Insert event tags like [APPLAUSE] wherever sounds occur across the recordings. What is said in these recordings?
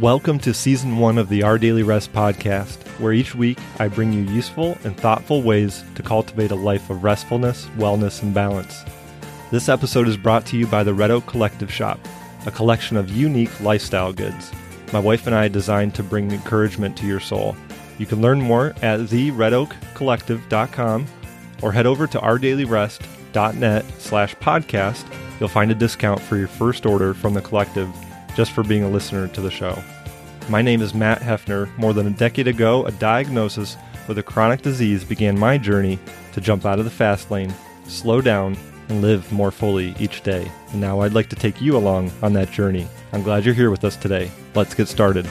Welcome to season one of the Our Daily Rest podcast, where each week I bring you useful and thoughtful ways to cultivate a life of restfulness, wellness, and balance. This episode is brought to you by the Red Oak Collective Shop, a collection of unique lifestyle goods. My wife and I designed to bring encouragement to your soul. You can learn more at theredoakcollective.com or head over to ourdailyrest.net slash podcast. You'll find a discount for your first order from the collective just for being a listener to the show. My name is Matt Hefner. More than a decade ago, a diagnosis with a chronic disease began my journey to jump out of the fast lane, slow down, and live more fully each day. And now I'd like to take you along on that journey. I'm glad you're here with us today. Let's get started.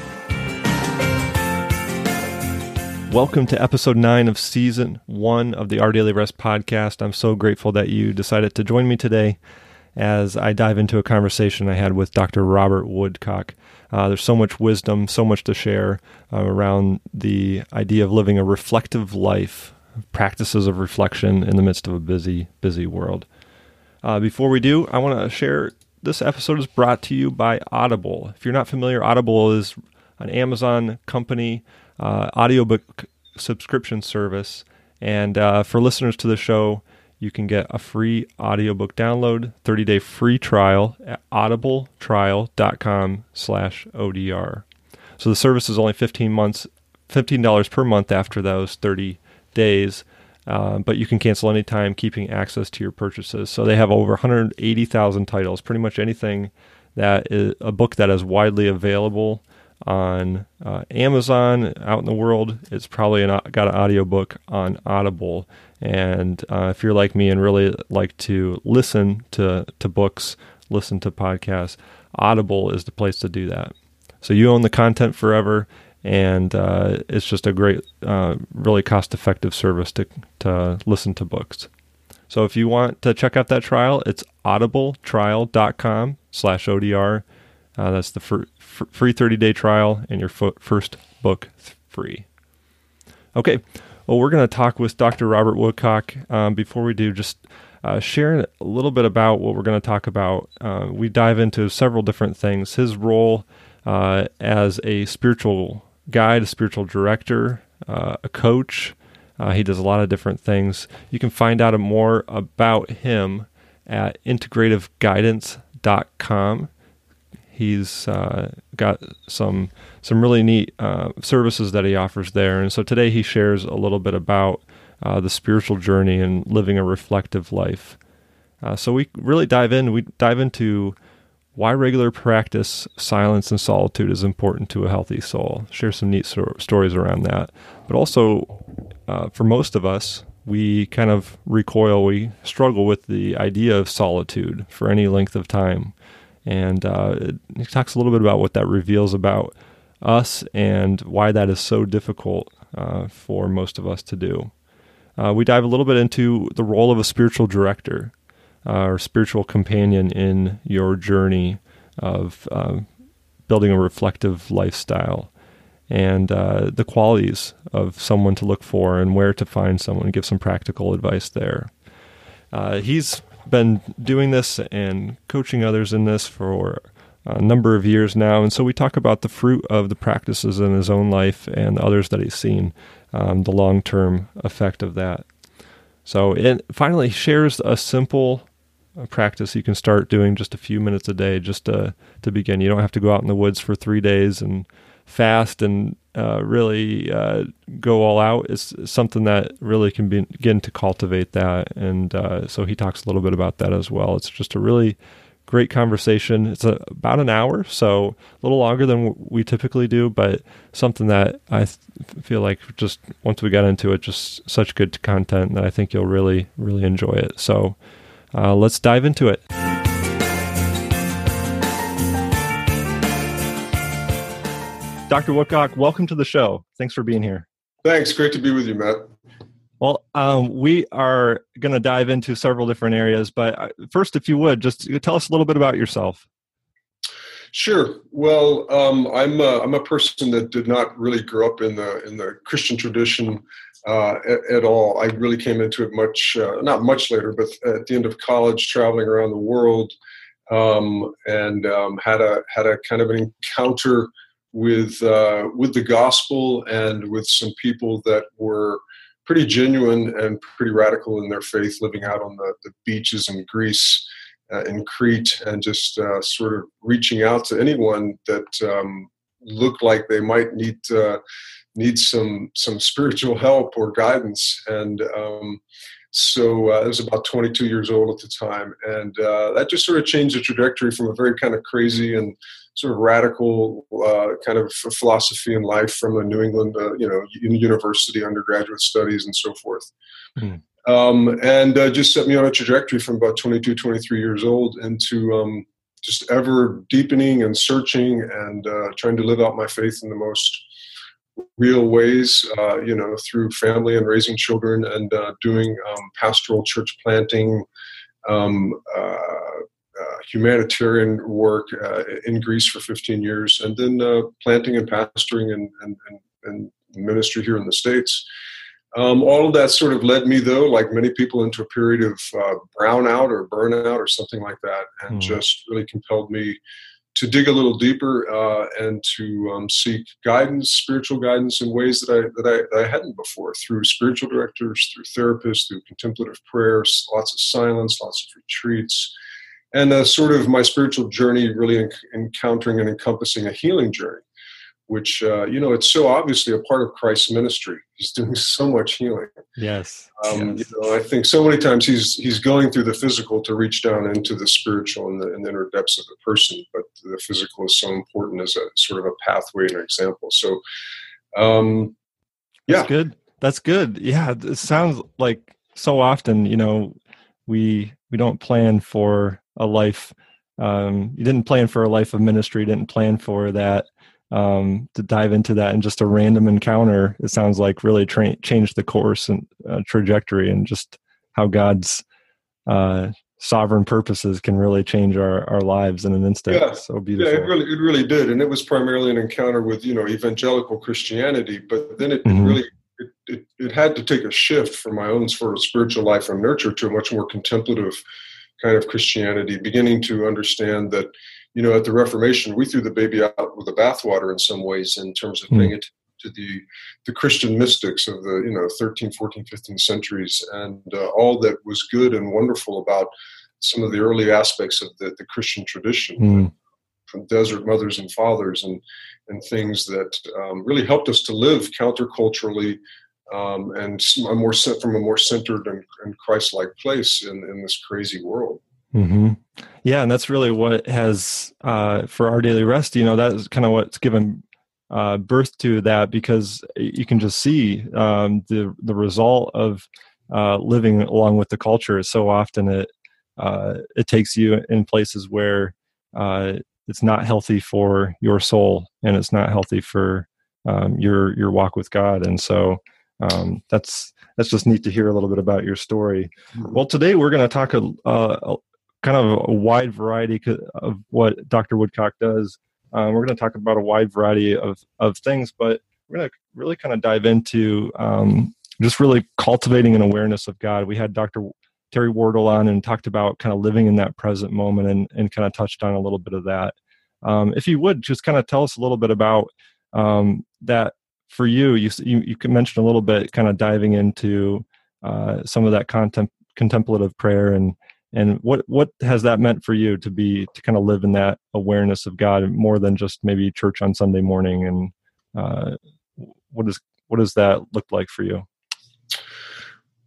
Welcome to episode nine of season one of the Our Daily Rest podcast. I'm so grateful that you decided to join me today as I dive into a conversation I had with Dr. Robert Woodcock. Uh, there's so much wisdom, so much to share uh, around the idea of living a reflective life, practices of reflection in the midst of a busy, busy world. Uh, before we do, I want to share this episode is brought to you by Audible. If you're not familiar, Audible is an Amazon company uh, audiobook subscription service. And uh, for listeners to the show, you can get a free audiobook download, 30-day free trial at audibletrial.com slash ODR. So the service is only 15 months, $15 per month after those 30 days, uh, but you can cancel anytime, keeping access to your purchases. So they have over 180,000 titles, pretty much anything that is a book that is widely available on uh, Amazon out in the world. It's probably an, got an audiobook on Audible. And uh, if you're like me and really like to listen to, to books, listen to podcasts, Audible is the place to do that. So you own the content forever, and uh, it's just a great, uh, really cost effective service to, to listen to books. So if you want to check out that trial, it's audibletrial.com slash ODR. Uh, that's the free 30 day trial and your first book free. Okay, well, we're going to talk with Dr. Robert Woodcock. Um, before we do, just uh, a little bit about what we're going to talk about. Uh, we dive into several different things. His role uh, as a spiritual guide, a spiritual director, uh, a coach. Uh, he does a lot of different things. You can find out more about him at integrativeguidance.com. He's uh, got some some really neat uh, services that he offers there, and so today he shares a little bit about uh, the spiritual journey and living a reflective life. Uh, so we really dive in. We dive into why regular practice, silence, and solitude is important to a healthy soul. Share some neat so- stories around that, but also uh, for most of us, we kind of recoil. We struggle with the idea of solitude for any length of time and uh, he talks a little bit about what that reveals about us and why that is so difficult uh, for most of us to do. Uh, we dive a little bit into the role of a spiritual director uh, or spiritual companion in your journey of uh, building a reflective lifestyle and uh, the qualities of someone to look for and where to find someone give some practical advice there. he's been doing this and coaching others in this for a number of years now. And so we talk about the fruit of the practices in his own life and others that he's seen, um, the long term effect of that. So, it finally shares a simple uh, practice you can start doing just a few minutes a day just to, to begin. You don't have to go out in the woods for three days and fast and uh, really uh, go all out is something that really can be, begin to cultivate that. And uh, so he talks a little bit about that as well. It's just a really great conversation. It's a, about an hour, so a little longer than we typically do, but something that I th- feel like just once we got into it, just such good content that I think you'll really, really enjoy it. So uh, let's dive into it. Dr. Woodcock, welcome to the show. Thanks for being here. Thanks. Great to be with you, Matt. Well, um, we are going to dive into several different areas, but uh, first, if you would, just tell us a little bit about yourself. Sure. Well, um, I'm a, I'm a person that did not really grow up in the in the Christian tradition uh, at, at, all. I really came into it much uh, not much later, but at the end of college, traveling around the world, um, and um, had a had a kind of an encounter with uh, with the gospel and with some people that were pretty genuine and pretty radical in their faith, living out on the, the beaches in Greece, uh, in Crete, and just uh, sort of reaching out to anyone that um, looked like they might need uh, need some some spiritual help or guidance. And um, so uh, I was about 22 years old at the time, and uh, that just sort of changed the trajectory from a very kind of crazy and sort of radical uh, kind of philosophy in life from a New England, uh, you know, university undergraduate studies and so forth. Mm. Um, and uh, just set me on a trajectory from about 22, 23 years old into um, just ever deepening and searching and uh, trying to live out my faith in the most real ways, uh, you know, through family and raising children and uh, doing um, pastoral church planting, um, uh, humanitarian work uh, in Greece for 15 years, and then uh, planting and pastoring and, and, and, and, ministry here in the States. Um, all of that sort of led me, though, like many people, into a period of uh, brownout or burnout or something like that, and mm. just really compelled me to dig a little deeper uh, and to um, seek guidance, spiritual guidance, in ways that I that I, that I hadn't before, through spiritual directors, through therapists, through contemplative prayers, lots of silence, lots of retreats, and uh, sort of my spiritual journey really en- encountering and encompassing a healing journey which uh, you know it's so obviously a part of christ's ministry. He's doing [LAUGHS] so much healing. Yes, um, yes. you know i think so many times he's he's going through the physical to reach down into the spiritual and the, and the inner depths of the person but the physical is so important as a sort of a pathway and an example. So um yeah. that's good. That's good. Yeah it sounds like so often you know we we don't plan for a life um, you didn't plan for a life of ministry didn't plan for that um, to dive into that and just a random encounter it sounds like really tra- changed the course and uh, trajectory and just how god's uh, sovereign purposes can really change our, our lives in an instant yeah. so beautiful yeah it really it really did and it was primarily an encounter with you know evangelical christianity but then it, mm-hmm. really it, it, it had to take a shift from my own sort of spiritual life and nurture to a much more contemplative kind of Christianity, beginning to understand that, you know, at the Reformation, we threw the baby out with the bathwater in some ways in terms of mm. paying it to the the Christian mystics of the you know 13, 14, 15 centuries, and uh, all that was good and wonderful about some of the early aspects of the, the Christian tradition. Mm. From desert mothers and fathers, and and things that um, really helped us to live counterculturally um, and a more from a more centered and, and Christ-like place in, in this crazy world. Mm-hmm. Yeah, and that's really what has uh, for our daily rest. You know, that is kind of what's given uh, birth to that because you can just see um, the the result of uh, living along with the culture. So often it uh, it takes you in places where uh, it's not healthy for your soul and it's not healthy for um, your your walk with God. And so um, that's that's just neat to hear a little bit about your story. Mm-hmm. Well, today we're going to talk a, kind of a wide variety of what Dr. Woodcock does. Um, we're going to talk about a wide variety of of things, but we're going to really kind of dive into um, just really cultivating an awareness of God. We had Dr. Terry Wardle on and talked about kind of living in that present moment and, and kind of touched on a little bit of that. Um, if you would just kind of tell us a little bit about um, that for you, you you, you mentioned a little bit, kind of diving into uh, some of that content, contemplative prayer, and and what what has that meant for you to be to kind of live in that awareness of God more than just maybe church on Sunday morning, and uh, what is what does that look like for you?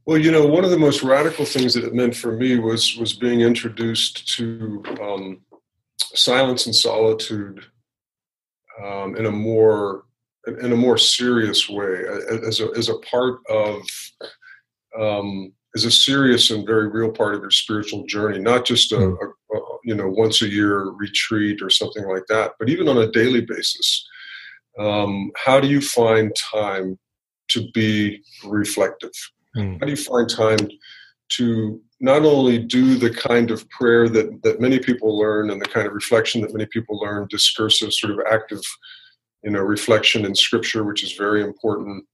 Well, you know, one of the most radical things that it meant for me was was being introduced to um, silence and solitude um, in a more in a more serious way as a, as a part of um, as a serious and very real part of your spiritual journey not just a, hmm. a, a, you know once a year retreat or something like that but even on a daily basis um, how do you find time to be reflective mm. how do you find time to not only do the kind of prayer that, that many people learn and the kind of reflection that many people learn discursive sort of active you know reflection in scripture which is very important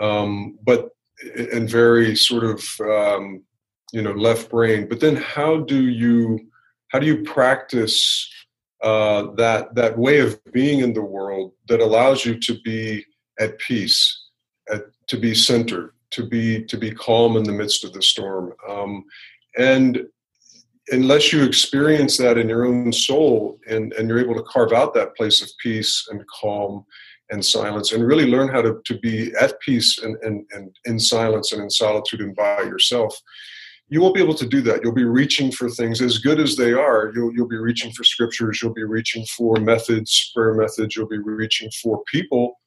um, but and very sort of um, you know left brain but then how do you how do you practice uh, that that way of being in the world that allows you to be at peace, at, to be centered, to be to be calm in the midst of the storm. Um, and unless you experience that in your own soul and, and you're able to carve out that place of peace and calm and silence and really learn how to, to be at peace and, and, and in silence and in solitude and by yourself you won't be able to do that. You'll be reaching for things. As good as they are you'll, you'll be reaching for scriptures. You'll be reaching for methods prayer methods. You'll be reaching for people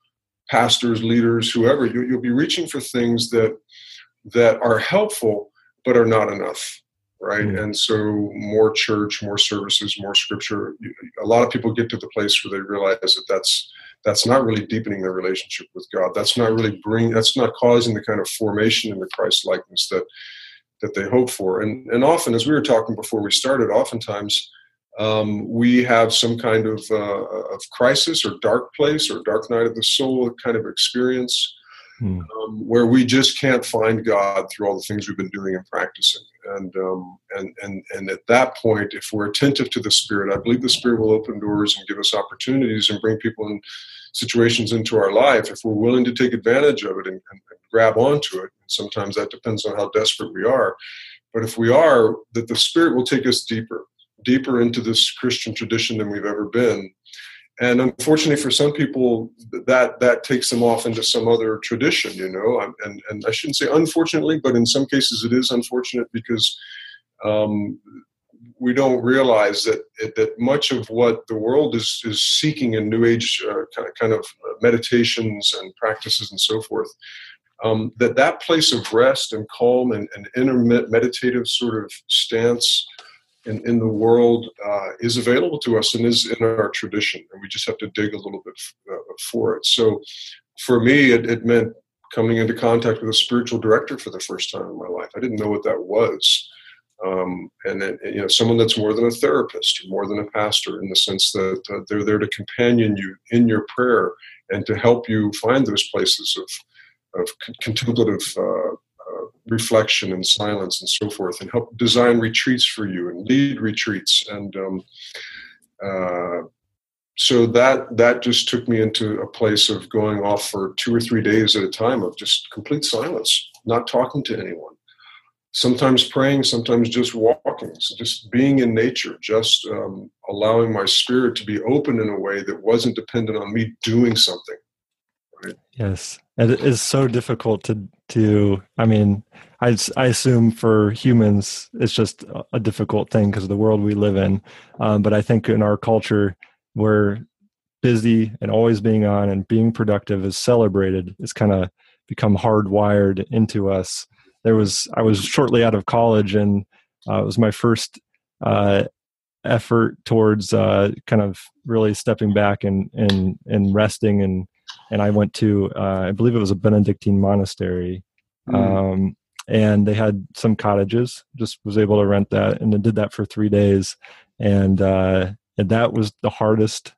pastors leaders whoever. You, you'll be reaching for things that that are helpful but are not enough right? Mm-hmm. And so more church, more services, more scripture. A lot of people get to the place where they realize that that's that's not really deepening their relationship with God. That's not really bring. That's not causing the kind of formation in the Christ likeness that that they hope for. And and often, as we were talking before we started, oftentimes. Um, we have some kind of, uh, of crisis or dark place or dark night of the soul a kind of experience hmm. um, where we just can't find God through all the things we've been doing and practicing. And, um, and, and, and at that point, if we're attentive to the Spirit, I believe the Spirit will open doors and give us opportunities and bring people in situations into our life if we're willing to take advantage of it and, and, and grab onto it. And sometimes that depends on how desperate we are. But if we are, that the Spirit will take us deeper, deeper into this Christian tradition than we've ever been and unfortunately for some people that that takes them off into some other tradition you know? And and i shouldn't say unfortunately but in some cases it is unfortunate because um, we don't realize that that much of what the world is is seeking in new age uh, kind, of, kind of meditations and practices and so forth um, that that place of rest and calm and, and inner meditative sort of stance in, in the world uh, is available to us and is in our tradition, and we just have to dig a little bit uh, for it. So, for me, it, it, meant coming into contact with a spiritual director for the first time in my life. I didn't know what that was, um, and then, you know, someone that's more than a therapist or more than a pastor, in the sense that uh, they're there to companion you in your prayer and to help you find those places of of contemplative reflection and silence and so forth, and help design retreats for you and lead retreats. And um, uh, so that that just took me into a place of going off for two or three days at a time of just complete silence, not talking to anyone. Sometimes praying, sometimes just walking, so just being in nature, just um, allowing my spirit to be open in a way that wasn't dependent on me doing something. Right? Yes, it is so difficult to to. I mean, I I assume for humans it's just a difficult thing because of the world we live in. Um, but I think in our culture, we're busy and always being on and being productive is celebrated. It's kind of become hardwired into us. There was I was shortly out of college and uh, it was my first uh, effort towards uh, kind of really stepping back and and and resting and and I went to uh, I believe it was a Benedictine monastery, mm. um, and they had some cottages. Just was able to rent that, and then did that for three days, and uh, and that was the hardest.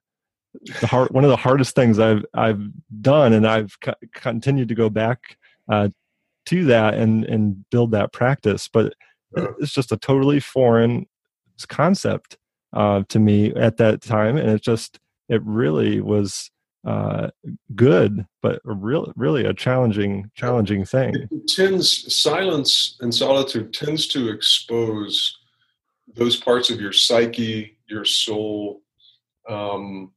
The hard one of the hardest things I've I've done, and I've co- continued to go back uh, to that and and build that practice. But it's just a totally foreign concept uh, to me at that time, and it just it really was uh, good, but a real, really a challenging, challenging thing. It tends silence and solitude tends to expose those parts of your psyche, your soul, um,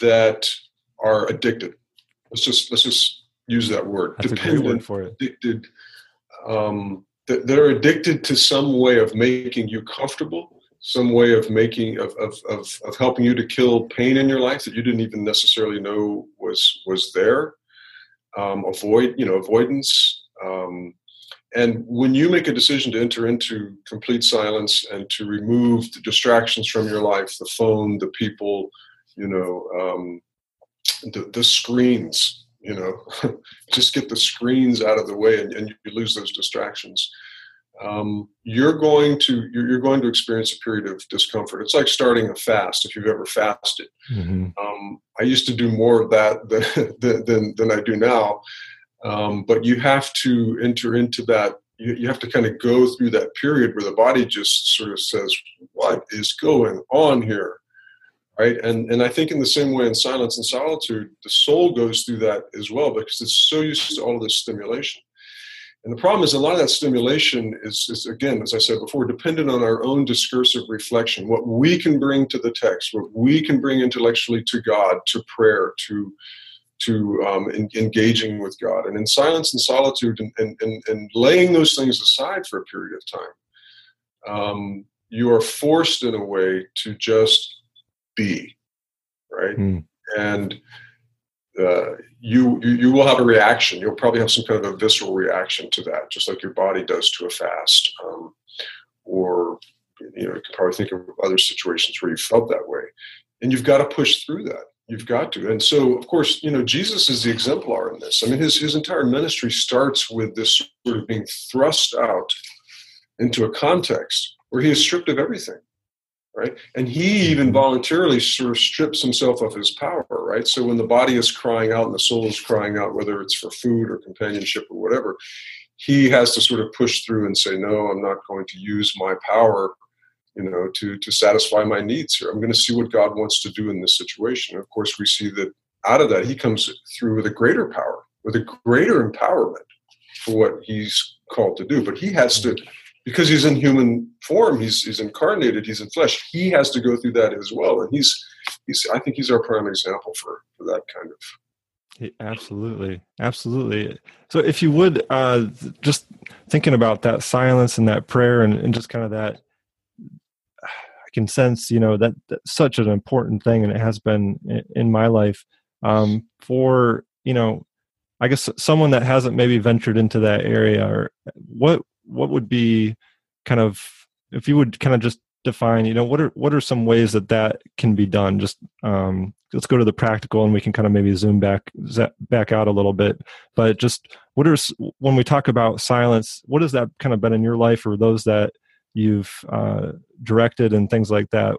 that are addicted. Let's just let's just use that word. That's Dependent, word for it. Addicted. Um, that, that are addicted to some way of making you comfortable some way of making of, of, of, of, helping you to kill pain in your life that you didn't even necessarily know was was there. Um, avoid you know avoidance. Um, and when you make a decision to enter into complete silence and to remove the distractions from your life the phone the people you know um, the, the screens you know [LAUGHS] just get the screens out of the way and, and you lose those distractions um, you're going to you're, going to experience a period of discomfort. It's like starting a fast if you've ever fasted. Mm-hmm. Um, I used to do more of that [LAUGHS] than than, than I do now, um, but you have to enter into that. You, you have to kind of go through that period where the body just sort of says, "What is going on here?" right and and i think in the same way in silence and solitude the soul goes through that as well because it's so used to all of this stimulation and the problem is a lot of that stimulation is, is again as i said before dependent on our own discursive reflection what we can bring to the text what we can bring intellectually to god to prayer to to um, in, engaging with god and in silence and solitude and, and, and, and laying those things aside for a period of time um, you are forced in a way to just be, right? Mm. And uh, you, you you will have a reaction. You'll probably have some kind of a visceral reaction to that, just like your body does to a fast. Um, or you know, you can probably think of other situations where you felt that way, and you've got to push through that. You've got to. And so, of course, you know, Jesus is the exemplar in this. I mean, his his entire ministry starts with this sort of being thrust out into a context where he is stripped of everything right? And he even voluntarily sort of strips himself of his power right? So when the body is crying out and the soul is crying out whether it's for food or companionship or whatever he has to sort of push through and say no i'm not going to use my power you know to to satisfy my needs here. I'm going to see what god wants to do in this situation. And of course we see that out of that he comes through with a greater power with a greater empowerment for what he's called to do. But he has to because he's in human form, he's he's incarnated, he's in flesh. He has to go through that as well, and he's he's. I think he's our prime example for for that kind of. absolutely, absolutely. So, if you would, uh, just thinking about that silence and that prayer, and, and just kind of that, I can sense, you know, that that's such an important thing, and it has been in, my life. Um, for you know, I guess someone that hasn't maybe ventured into that area, or what what would be kind of if you would kind of just define you know what are what are some ways that that can be done? Just um let's go to the practical and we can kind of maybe zoom back back out a little bit. But just what are when we talk about silence what has that kind of been in your life or those that you've uh, directed and things like that?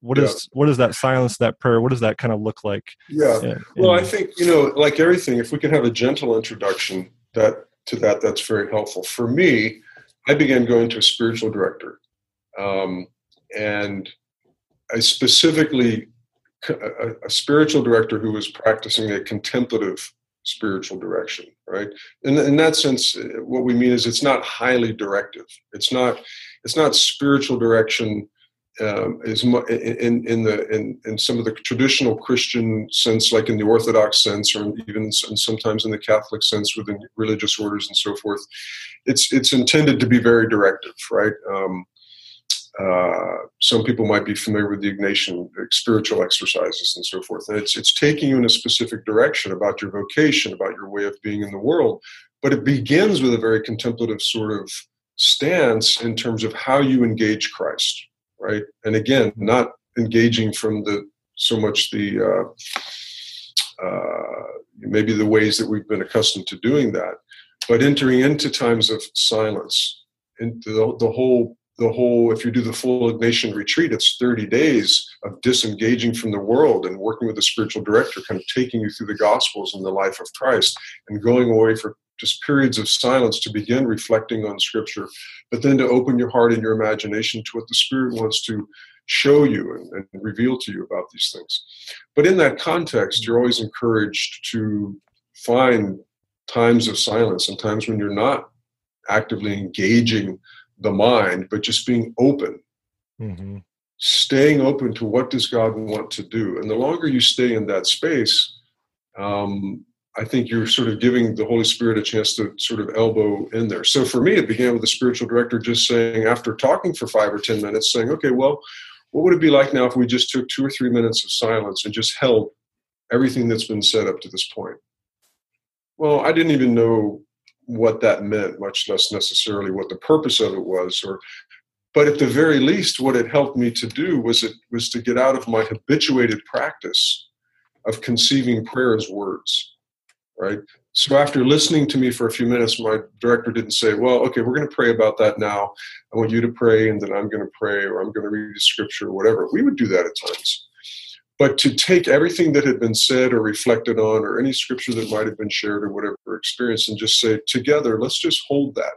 What yeah. is what is that silence that prayer? What does that kind of look like yeah. in, well i think you know like everything if we can have a gentle introduction that to that, that's very helpful. For me, I began going to a spiritual director. Um, and I specifically, a, a, spiritual director who was practicing a contemplative spiritual direction, right? In, in that sense, what we mean is it's not highly directive. It's not, it's not spiritual direction um, is in in the in, in some of the traditional Christian sense, like in the Orthodox sense, or even sometimes in the Catholic sense within religious orders and so forth. It's it's intended to be very directive, right? Um, uh, some people might be familiar with the Ignatian spiritual exercises and so forth. And it's it's taking you in a specific direction about your vocation, about your way of being in the world. But it begins with a very contemplative sort of stance in terms of how you engage Christ right? And again, not engaging from the so much the uh, uh, maybe the ways that we've been accustomed to doing that, but entering into times of silence, into the, the whole the whole if you do the full Ignatian retreat it's 30 days of disengaging from the world and working with the spiritual director kind of taking you through the gospels and the life of christ and going away for just periods of silence to begin reflecting on scripture but then to open your heart and your imagination to what the spirit wants to show you and, and reveal to you about these things. But in that context you're always encouraged to find times of silence and times when you're not actively engaging the mind, but just being open. Mm-hmm. Staying open to what does God want to do. And the longer you stay in that space, um, I think you're sort of giving the Holy Spirit a chance to sort of elbow in there. So for me, it began with the spiritual director just saying, after talking for five or 10 minutes, saying, okay, well, what would it be like now if we just took two or three minutes of silence and just held everything that's been said up to this point? Well, I didn't even know what that meant, much less necessarily what the purpose of it was, or but at the very least, what it helped me to do was it was to get out of my habituated practice of conceiving prayer as words, right? So after listening to me for a few minutes, my director didn't say, "Well, okay, we're going to pray about that now. I want you to pray, and then I'm going to pray, or I'm going to read the scripture, or whatever." We would do that at times. But to take everything that had been said or reflected on, or any scripture that might have been shared or whatever experience, and just say, together, let's just hold that.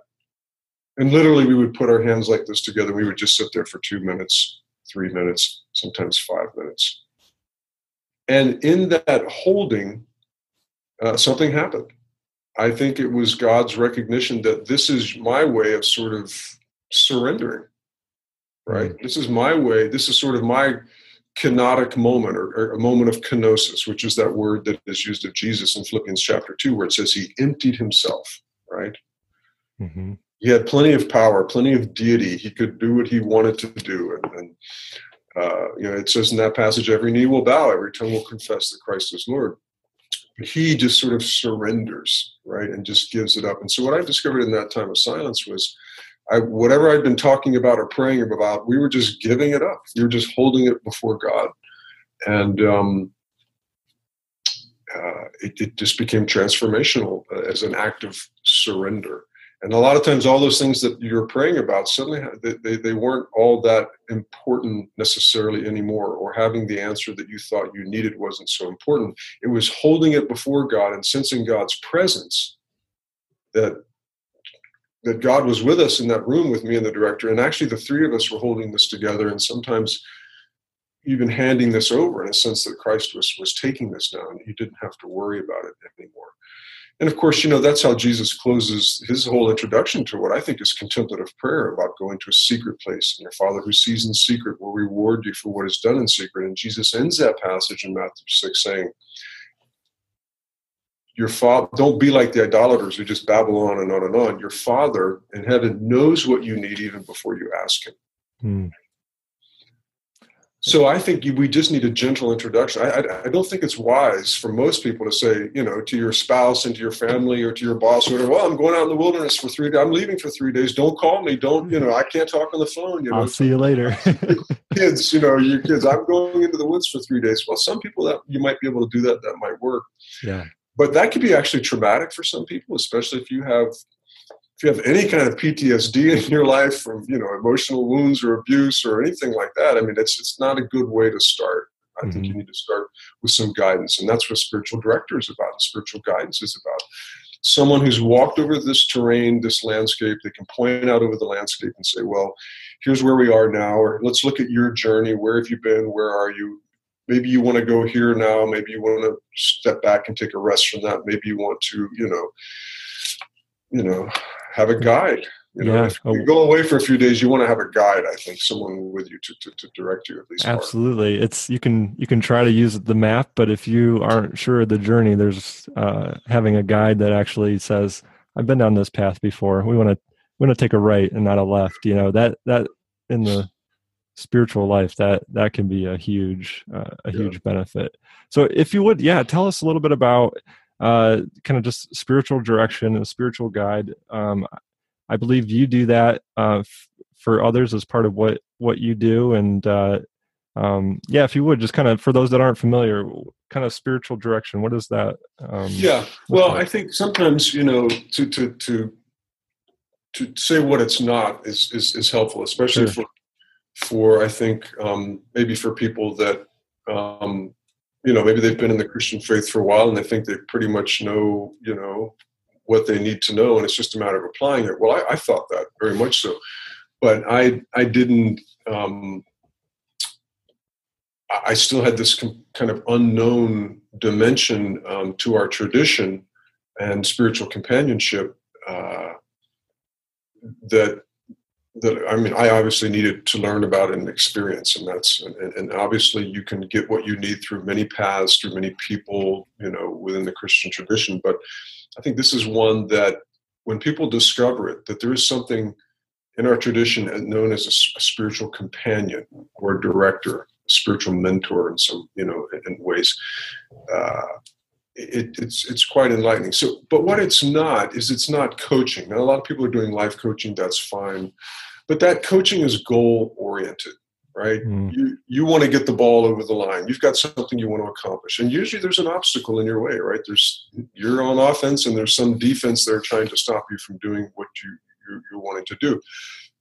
And literally, we would put our hands like this together. We would just sit there for two minutes, three minutes, sometimes five minutes. And in that holding, uh, something happened. I think it was God's recognition that this is my way of sort of surrendering, right? Mm-hmm. This is my way. This is sort of my kenotic moment or, or, a moment of kenosis, which is that word that is used of Jesus in Philippians chapter 2, where it says he emptied himself, right? Mm-hmm. He had plenty of power, plenty of deity. He could do what he wanted to do. And, and uh, you know, it says in that passage, every knee will bow, every tongue will confess that Christ is Lord. He just sort of surrenders, right, and just gives it up. And so, what I discovered in that time of silence was I, whatever I'd been talking about or praying about, we were just giving it up. We were just holding it before God. And um, uh, it, it, just became transformational uh, as an act of surrender. And a lot of times, all those things that you're praying about suddenly they, they, they weren't all that important necessarily anymore, or having the answer that you thought you needed wasn't so important. It was holding it before God and sensing God's presence that that God was with us in that room with me and the director, and actually the three of us were holding this together, and sometimes even handing this over in a sense that Christ was was taking this now, and he didn't have to worry about it anymore. And of course, you know that's how Jesus closes his whole introduction to what I think is contemplative prayer about going to a secret place, and your Father who sees in secret will reward you for what is done in secret. And Jesus ends that passage in Matthew six saying your father don't be like the idolaters who just babble on and on and on. Your father in heaven knows what you need even before you ask him. Hmm. so i think we just need a gentle introduction. I, I, I, don't think it's wise for most people to say you know to your spouse and to your family or to your boss or whatever well i'm going out in the wilderness for three days i'm leaving for three days. Don't call me. Don't you know i can't talk on the phone you know. i'll see you later. [LAUGHS] Kids you know your kids i'm going into the woods for three days. Well some people that you might be able to do that that might work. Yeah but that could be actually traumatic for some people, especially if you have if you have any kind of PTSD in your life from you know emotional wounds or abuse or anything like that. I mean, it's it's not a good way to start. I mm-hmm. think you need to start with some guidance, and that's what spiritual director is about. Spiritual guidance is about someone who's walked over this terrain, this landscape. They can point out over the landscape and say, "Well, here's where we are now," or "Let's look at your journey. Where have you been? Where are you? Maybe you want to go here now maybe you want to step back and take a rest from that maybe you want to you know you know have a guide you know yeah. if you oh. go away for a few days you want to have a guide i think someone with you to, to, to direct you at least absolutely it's you can you can try to use the map but if you aren't sure of the journey there's uh, having a guide that actually says i've been down this path before we want to we want to take a right and not a left you know that that in the spiritual life that that can be a huge uh, a yeah. huge benefit so if you would yeah tell us a little bit about uh, kind of just spiritual direction and spiritual guide um, i believe you do that uh, f- for others as part of what what you do and uh, um, yeah if you would just kind of for those that aren't familiar kind of spiritual direction what is that um, yeah well like? i think sometimes you know to to to to say what it's not is is, is helpful especially sure. for for I think um, maybe for people that um, you know maybe they've been in the Christian faith for a while and they think they pretty much know you know what they need to know and it's just a matter of applying it. Well, I, I thought that very much so, but I I didn't. Um, I still had this com- kind of unknown dimension um, to our tradition and spiritual companionship uh, that that I mean, I obviously needed to learn about and experience, and that's and, and, obviously you can get what you need through many paths, through many people, you know, within the Christian tradition. But I think this is one that when people discover it, that there is something in our tradition known as a, a spiritual companion or director, spiritual mentor in some you know in, ways. Uh, it, it's it's quite enlightening. So, but what it's not is it's not coaching. Now, a lot of people are doing life coaching. That's fine, but that coaching is goal oriented, right? Mm. You you want to get the ball over the line. You've got something you want to accomplish, and usually there's an obstacle in your way, right? There's you're on offense, and there's some defense there trying to stop you from doing what you you're, you're wanting to do.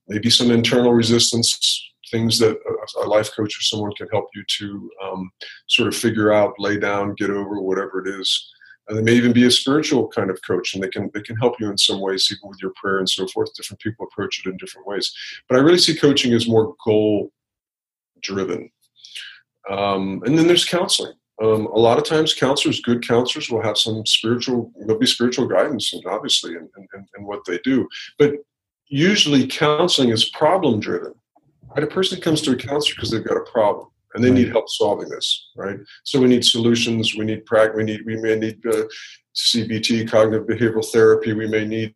Maybe some internal resistance things that a, life coach or someone can help you to um, sort of figure out, lay down, get over, whatever it is. And they may even be a spiritual kind of coach, and they can they can help you in some ways, even with your prayer and so forth. Different people approach it in different ways, but I really see coaching as more goal driven. Um, and then there's counseling. Um, a lot of times, counselors, good counselors, will have some spiritual, there'll be spiritual guidance, and obviously, in, in what they do. But usually, counseling is problem driven. Right? A person comes to a counselor because they've got a problem and they need help solving this, right? So we need solutions. We need practice. We need. We may need uh, CBT, cognitive behavioral therapy. We may need,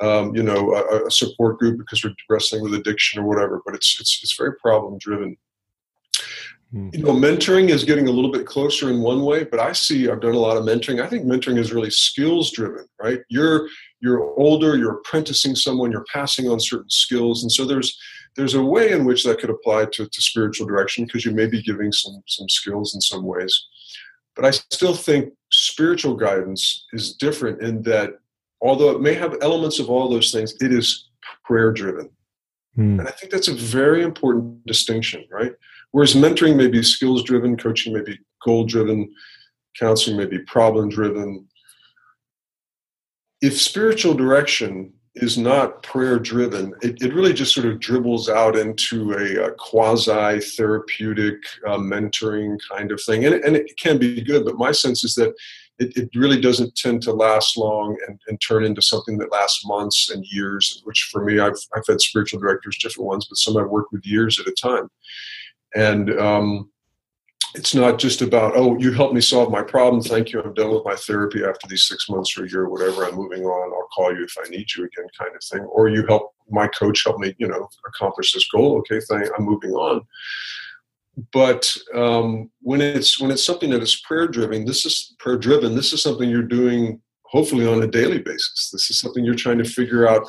um, you know, a, a, support group because we're wrestling with addiction or whatever. But it's it's it's very problem driven. Hmm. You know, mentoring is getting a little bit closer in one way, but I see I've done a lot of mentoring. I think mentoring is really skills driven, right? You're you're older, you're apprenticing someone, you're passing on certain skills, and so there's there's a way in which that could apply to, to spiritual direction because you may be giving some some skills in some ways. But I still think spiritual guidance is different in that although it may have elements of all those things, it is prayer driven. Hmm. And I think that's a very important distinction, right? Whereas mentoring may be skills driven, coaching may be goal driven, counseling may be problem driven. If spiritual direction is not prayer driven. It, it really just sort of dribbles out into a, a quasi therapeutic uh, mentoring kind of thing. And, and it can be good, but my sense is that it, it really doesn't tend to last long and, and turn into something that lasts months and years, which for me, I've, I've had spiritual directors, different ones, but some I've worked with years at a time. And um, it's not just about oh you helped me solve my problem. Thank you. I'm done with my therapy after these six months or a year or whatever. I'm moving on. I'll call you if i need you again kind of thing. Or you help my coach help me you know accomplish this goal. Okay thank i'm moving on. But um, when it's when it's something that is prayer driven this is prayer driven this is something you're doing hopefully on a daily basis. This is something you're trying to figure out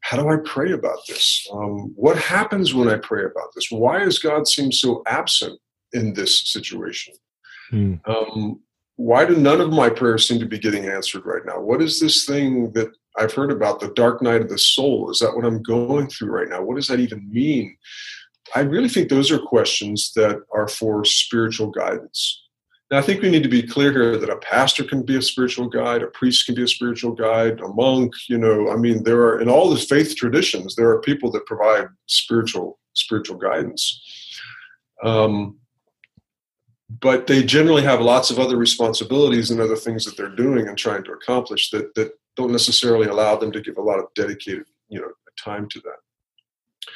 how do I pray about this? Um, what happens when I pray about this? Why does God seem so absent in this situation? Hmm. Um, why do none of my prayers seem to be getting answered right now? What is this thing that I've heard about, the dark night of the soul? Is that what I'm going through right now? What does that even mean? I really think those are questions that are for spiritual guidance. Now, I think we need to be clear here that a pastor can be a spiritual guide, a priest can be a spiritual guide, a monk, you know, I mean, there are, in all the faith traditions, there are people that provide spiritual, spiritual guidance. Um, but they generally have lots of other responsibilities and other things that they're doing and trying to accomplish that, that don't necessarily allow them to give a lot of dedicated you know time to that.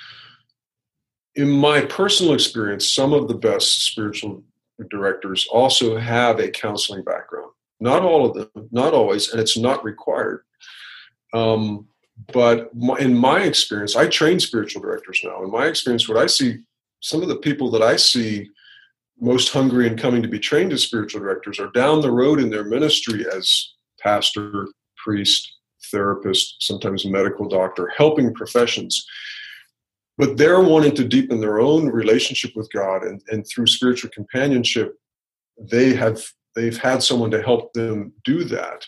In my personal experience some of the best spiritual directors also have a counseling background. Not all of them not always and it's not required. Um, but my, in my experience i train spiritual directors now. In my experience what i see some of the people that i see most hungry and coming to be trained as spiritual directors are down the road in their ministry as pastor, priest, therapist, sometimes medical doctor, helping professions. But they're wanting to deepen their own relationship with God, and, and through spiritual companionship, they have they've had someone to help them do that.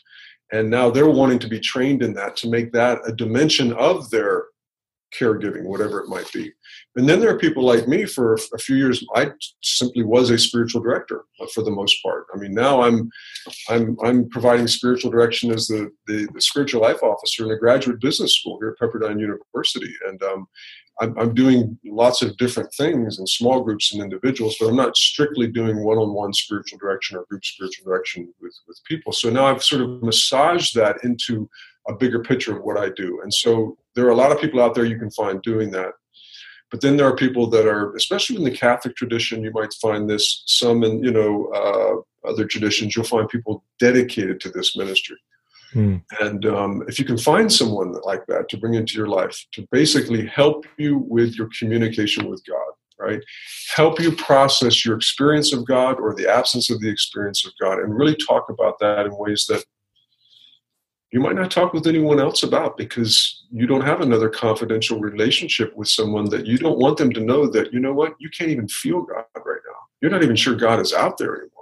And now they're wanting to be trained in that to make that a dimension of their caregiving, whatever it might be. And then there are people like me. For a few years, I simply was a spiritual director for the most part. I mean, now I'm I'm I'm providing spiritual direction as the the, the spiritual life officer in a graduate business school here at Pepperdine University, and um, I'm, I'm doing lots of different things in small groups and individuals, but I'm not strictly doing one-on-one spiritual direction or group spiritual direction with with people. So now I've sort of massaged that into a bigger picture of what I do. And so there are a lot of people out there you can find doing that. But then there are people that are, especially in the Catholic tradition, you might find this. Some in you know uh, other traditions, you'll find people dedicated to this ministry. Hmm. And um, if you can find someone like that to bring into your life to basically help you with your communication with God, right? Help you process your experience of God or the absence of the experience of God, and really talk about that in ways that you might not talk with anyone else about because you don't have another confidential relationship with someone that you don't want them to know that you know what you can't even feel god right now. You're not even sure god is out there anymore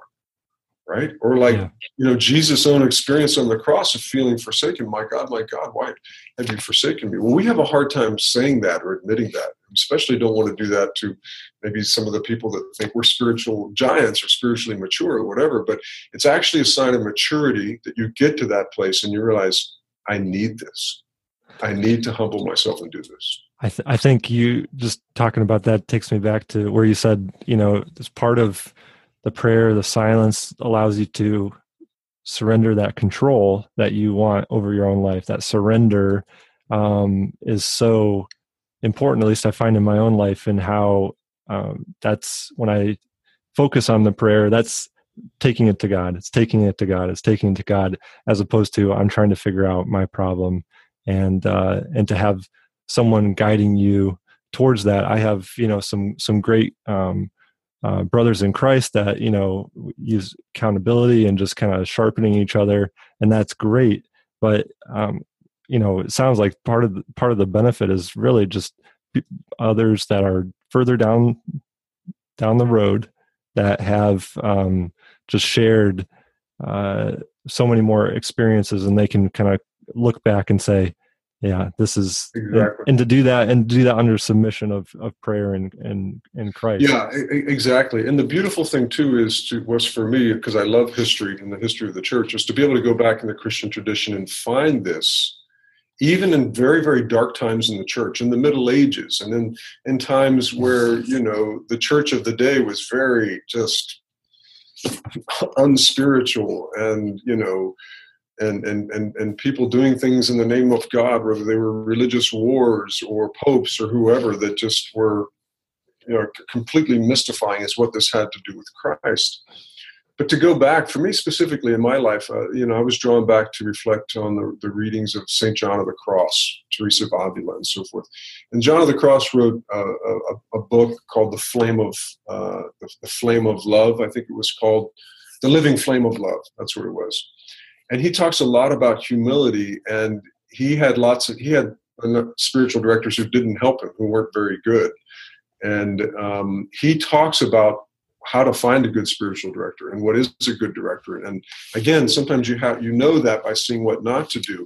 right or like yeah. you know jesus own experience on the cross of feeling forsaken my god my god why have you forsaken me well we have a hard time saying that or admitting that We especially don't want to do that to maybe some of the people that think we're spiritual giants or spiritually mature or whatever. But it's actually a sign of maturity that you get to that place and you realize, I need this. I need to humble myself and do this. I, th- I think you just talking about that takes me back to where you said, you know, as part of the prayer, the silence allows you to surrender that control that you want over your own life. That surrender um, is so important, at least I find in my own life, and how um, that's when I focus on the prayer, that's taking it to God. It's taking it to God. It's taking it to God as opposed to I'm trying to figure out my problem and uh, and to have someone guiding you towards that. I have you know some some great um, uh, brothers in Christ that you know use accountability and just kind of sharpening each other, and that's great. But um, you know, it sounds like part of the, part of the benefit is really just others that are further down down the road that have um, just shared uh, so many more experiences, and they can kind of look back and say, "Yeah, this is," exactly. and, to do that and do that under submission of of prayer and and and Christ. Yeah, exactly. And the beautiful thing too is to was for me because I love history and the history of the church is to be able to go back in the Christian tradition and find this even in very very dark times in the church in the middle ages and in in times where [LAUGHS] you know the church of the day was very just unspiritual and you know and, and and and people doing things in the name of God, whether they were religious wars or popes or whoever, that just were, you know, completely mystifying as what this had to do with Christ but to go back for me specifically in my life, uh, you know, I was drawn back to reflect on the, the readings of Saint John of the Cross, Teresa of Avila, and so forth. And John of the Cross wrote uh, a, a, book called "The Flame of uh, the, the, Flame of Love." I think it was called "The Living Flame of Love." That's what it was. And he talks a lot about humility, and he had lots of he had spiritual directors who didn't help him, who weren't very good. And um, he talks about how to find a good spiritual director and what is a good director. And again, sometimes you have you know that by seeing what not to do.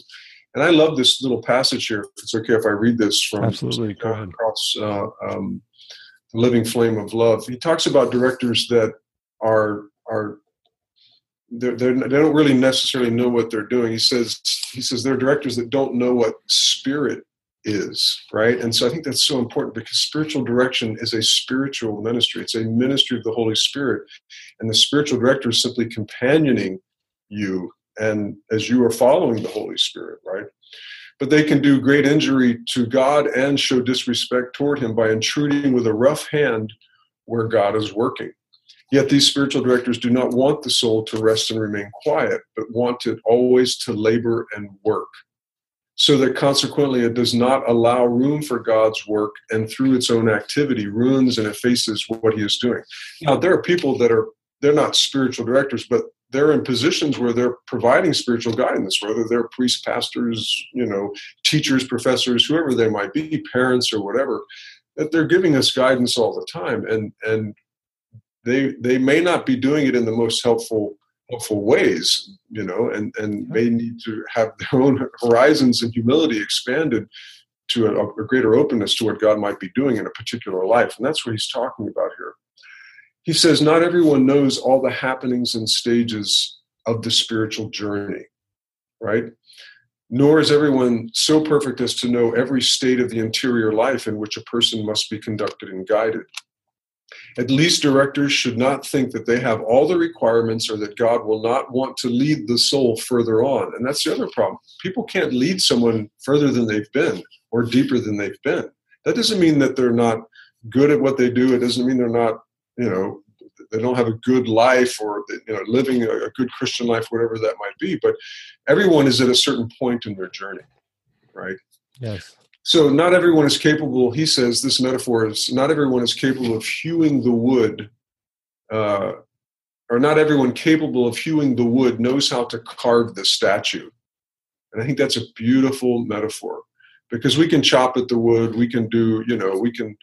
And I love this little passage here. If it's okay if I read this from Absolutely. Go ahead. Across, uh, um, living flame of love. He talks about directors that are are they're, they're, they don't really necessarily know what they're doing. He says he says they're directors that don't know what spirit is, right? And so I think that's so important because spiritual direction is a spiritual ministry. It's a ministry of the Holy Spirit. And the spiritual director is simply companioning you and as you are following the Holy Spirit, right? But they can do great injury to God and show disrespect toward Him by intruding with a rough hand where God is working. Yet these spiritual directors do not want the soul to rest and remain quiet, but want it always to labor and work so that consequently it does not allow room for God's work and through its own activity ruins and effaces what he is doing. Now there are people that are they're not spiritual directors, but they're in positions where they're providing spiritual guidance, whether they're priests, pastors, you know, teachers, professors, whoever they might be, parents or whatever, that they're giving us guidance all the time. And and they they may not be doing it in the most helpful helpful ways, you know, and, and may need to have [LAUGHS] their own horizons and humility expanded to a, a, greater openness to what God might be doing in a particular life. And that's what he's talking about here. He says, Not everyone knows all the happenings and stages of the spiritual journey, right? Nor is everyone so perfect as to know every state of the interior life in which a person must be conducted and guided. At least directors should not think that they have all the requirements or that God will not want to lead the soul further on. And that's the other problem. People can't lead someone further than they've been or deeper than they've been. That doesn't mean that they're not good at what they do. It doesn't mean they're not, you know, they don't have a good life or you know living a, good Christian life, whatever that might be. But everyone is at a certain point in their journey, right? Yes. So not everyone is capable. He says this metaphor is not everyone is capable of hewing the wood, uh, or not everyone capable of hewing the wood knows how to carve the statue. And I think that's a beautiful metaphor because we can chop at the wood, we can do, you know, we can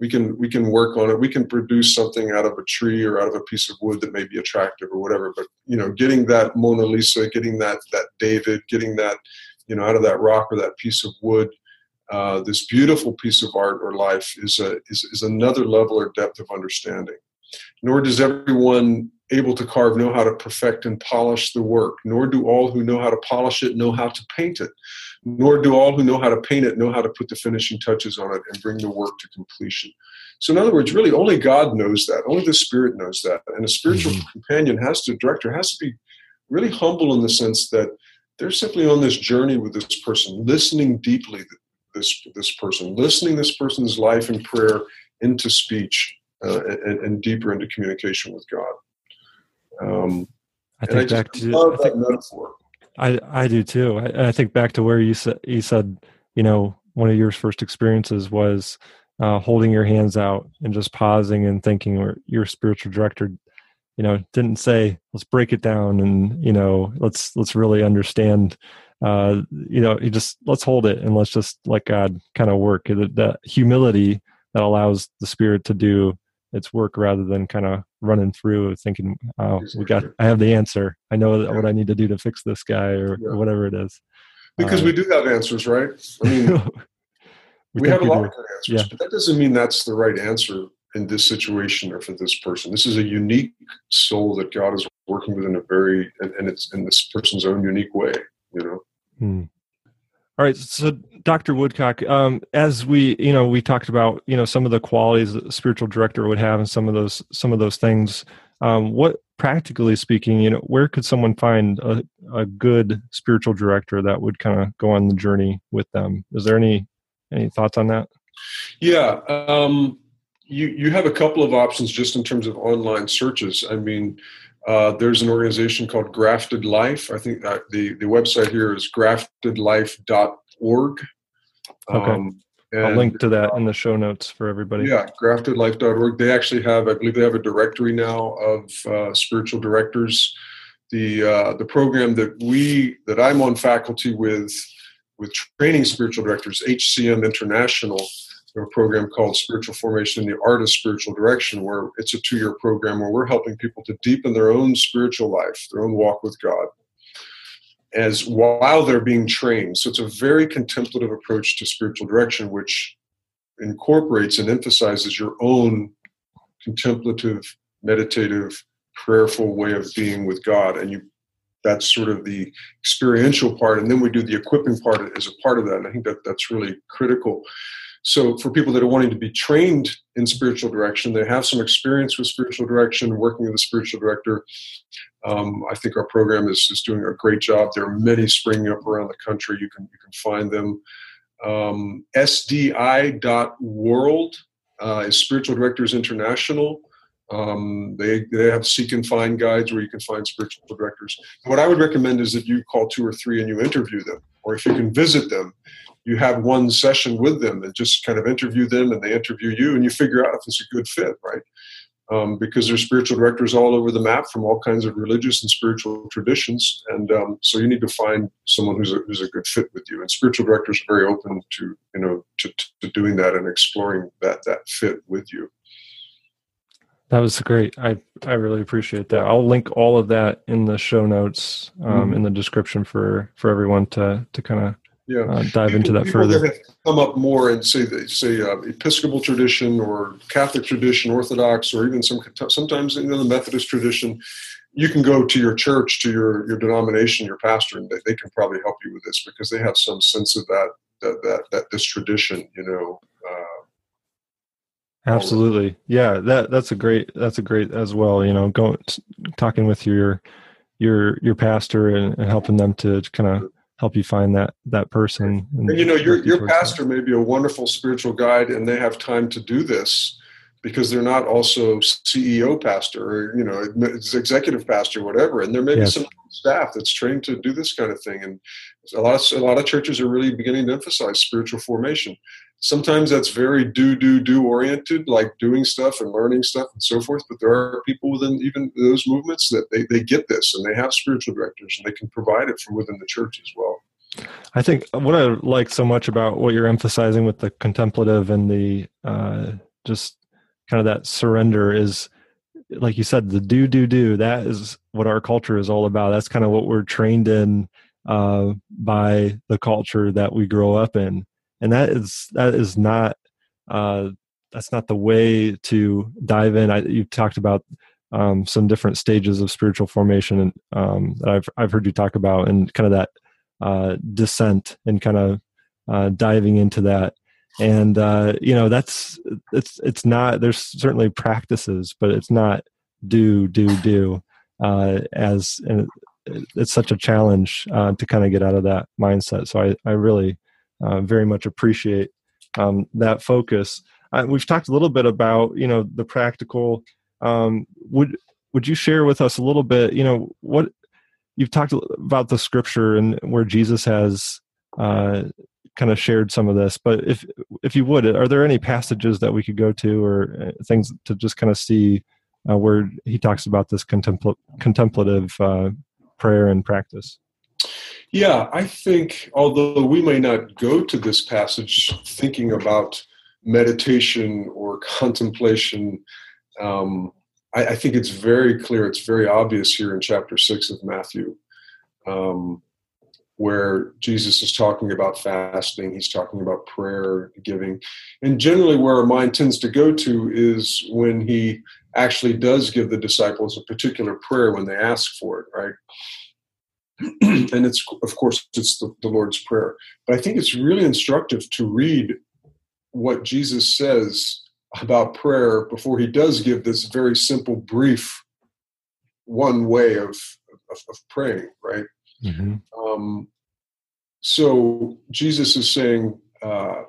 we can we can work on it we can produce something out of a tree or out of a piece of wood that may be attractive or whatever but you know getting that mona lisa getting that that david getting that you know out of that rock or that piece of wood uh, this beautiful piece of art or life is, a, is, is another level or depth of understanding. Nor does everyone able to carve know how to perfect and polish the work, nor do all who know how to polish it know how to paint it, nor do all who know how to paint it know how to put the finishing touches on it and bring the work to completion. So in other words, really only God knows that. Only the Spirit knows that. And a spiritual Mhm. companion has to, director has to be really humble in the sense that they're simply on this journey with this person, listening deeply this this person, listening this person's life and prayer into speech uh, and, and deeper into communication with God. Um, I and I think back to I think, that metaphor. I I do too. I, I think back to where you said you said you know one of your first experiences was uh, holding your hands out and just pausing and thinking. Or your spiritual director, you know, didn't say let's break it down and you know let's let's really understand. Uh, you know, you just let's hold it and let's just let God kind of work. That, that humility that allows the Spirit to do its work rather than kind of running through thinking, "Oh, we got, I have the answer. I know what I need to do to fix this guy or, Yeah. whatever it is." Because Uh, we do have answers, right? I mean, [LAUGHS] we, think have a lot do. of good answers, but that doesn't mean that's the right answer in this situation or for this person. This is a unique soul that God is working with in a very and, and it's in this person's own unique way. You know. Hmm. All right, so Dr. Woodcock, um, as we, you know, we talked about, you know, some of the qualities that a spiritual director would have, and some of those, some of those things. Um, what, practically speaking, you know, where could someone find a, a good spiritual director that would kind of go on the journey with them? Is there any, any thoughts on that? Yeah, um, you you have a couple of options just in terms of online searches. I mean, uh, there's an organization called Grafted Life. I think uh, the the website here is graftedlife.org. Okay. Um, I'll link to that in the show notes for everybody. Yeah, graftedlife.org. They actually have, I believe, they have a directory now of uh, spiritual directors. The uh, the program that we that I'm on faculty with with training spiritual directors, HCM International, a program called Spiritual Formation in the Art of Spiritual Direction, where it's a two year program where we're helping people to deepen their own spiritual life, their own walk with God, as while they're being trained. So it's a very contemplative approach to spiritual direction, which incorporates and emphasizes your own contemplative, meditative, prayerful way of being with God. And you that's sort of the experiential part. And then we do the equipping part as a part of that. And I think that that's really critical. So for people that are wanting to be trained in spiritual direction, they have some experience with spiritual direction, working with a spiritual director. Um, I think our program is, is doing a great job. There are many springing up around the country. You can you can find them. Um, SDI.world uh, is Spiritual Directors International. Um, they they have seek and find guides where you can find spiritual directors. What I would recommend is that you call two or three and you interview them, or if you can visit them, you have one session with them and just kind of interview them, and they interview you, and you figure out if it's a good fit, right? Um, because there's spiritual directors all over the map from all kinds of religious and spiritual traditions, and um, so you need to find someone who's a, who's a good fit with you. And spiritual directors are very open to you know to, to doing that and exploring that that fit with you. That was great. I I really appreciate that. I'll link all of that in the show notes, um, Mhm. in the description for for everyone to to kind of Yeah. uh, dive into that further. that come up more and say say uh, Episcopal tradition or Catholic tradition, Orthodox, or even some sometimes you know the Methodist tradition. You can go to your church, to your your denomination, your pastor, and they, they can probably help you with this because they have some sense of that that that, that this tradition, you know. Absolutely. Yeah, that that's a great that's a great as well, you know, going talking with your your your pastor and, and helping them to kind of help you find that that person. And you know, your your towards that. pastor may be a wonderful spiritual guide, and they have time to do this because they're not also CEO pastor or you know executive pastor, whatever. And there may Yes. be some staff that's trained to do this kind of thing. And a lot of a lot of churches are really beginning to emphasize spiritual formation. Sometimes that's very do do do oriented, like doing stuff and learning stuff and so forth. But there are people within even those movements that they, they get this and they have spiritual directors and they can provide it from within the church as well. I think what I like so much about what you're emphasizing with the contemplative and the uh, just kind of that surrender is, like you said, the do do do. That is what our culture is all about. That's kind of what we're trained in uh, by the culture that we grow up in, and that is that is not uh, that's not the way to dive in. I, you talked about um, some different stages of spiritual formation, and um, that I've I've heard you talk about, and kind of that uh, descent and kind of uh, diving into that. and uh, you know that's it's it's not there's certainly practices but it's not do do do uh, as and it's such a challenge uh, to kind of get out of that mindset so i i really uh, very much appreciate um, that focus. Uh, we've talked a little bit about you know the practical. Um, would would you share with us a little bit you know what you've talked about the scripture and where jesus has uh, kind of shared some of this but if if you would are there any passages that we could go to or uh, things to just kind of see uh, where he talks about this contempl- contemplative uh, prayer and practice yeah i think although we may not go to this passage thinking about meditation or contemplation um, I, I, think it's very clear it's very obvious here in chapter 6 of matthew um, where Jesus is talking about fasting, he's talking about prayer, giving. And generally, where our mind tends to go to is when he actually does give the disciples a particular prayer when they ask for it, right? [CLEARS THROAT] and it's, of course, it's the, the Lord's Prayer. But I think it's really instructive to read what Jesus says about prayer before he does give this very simple, brief one way of, of, of praying, right? Mm-hmm. Um, so Jesus is saying, uh,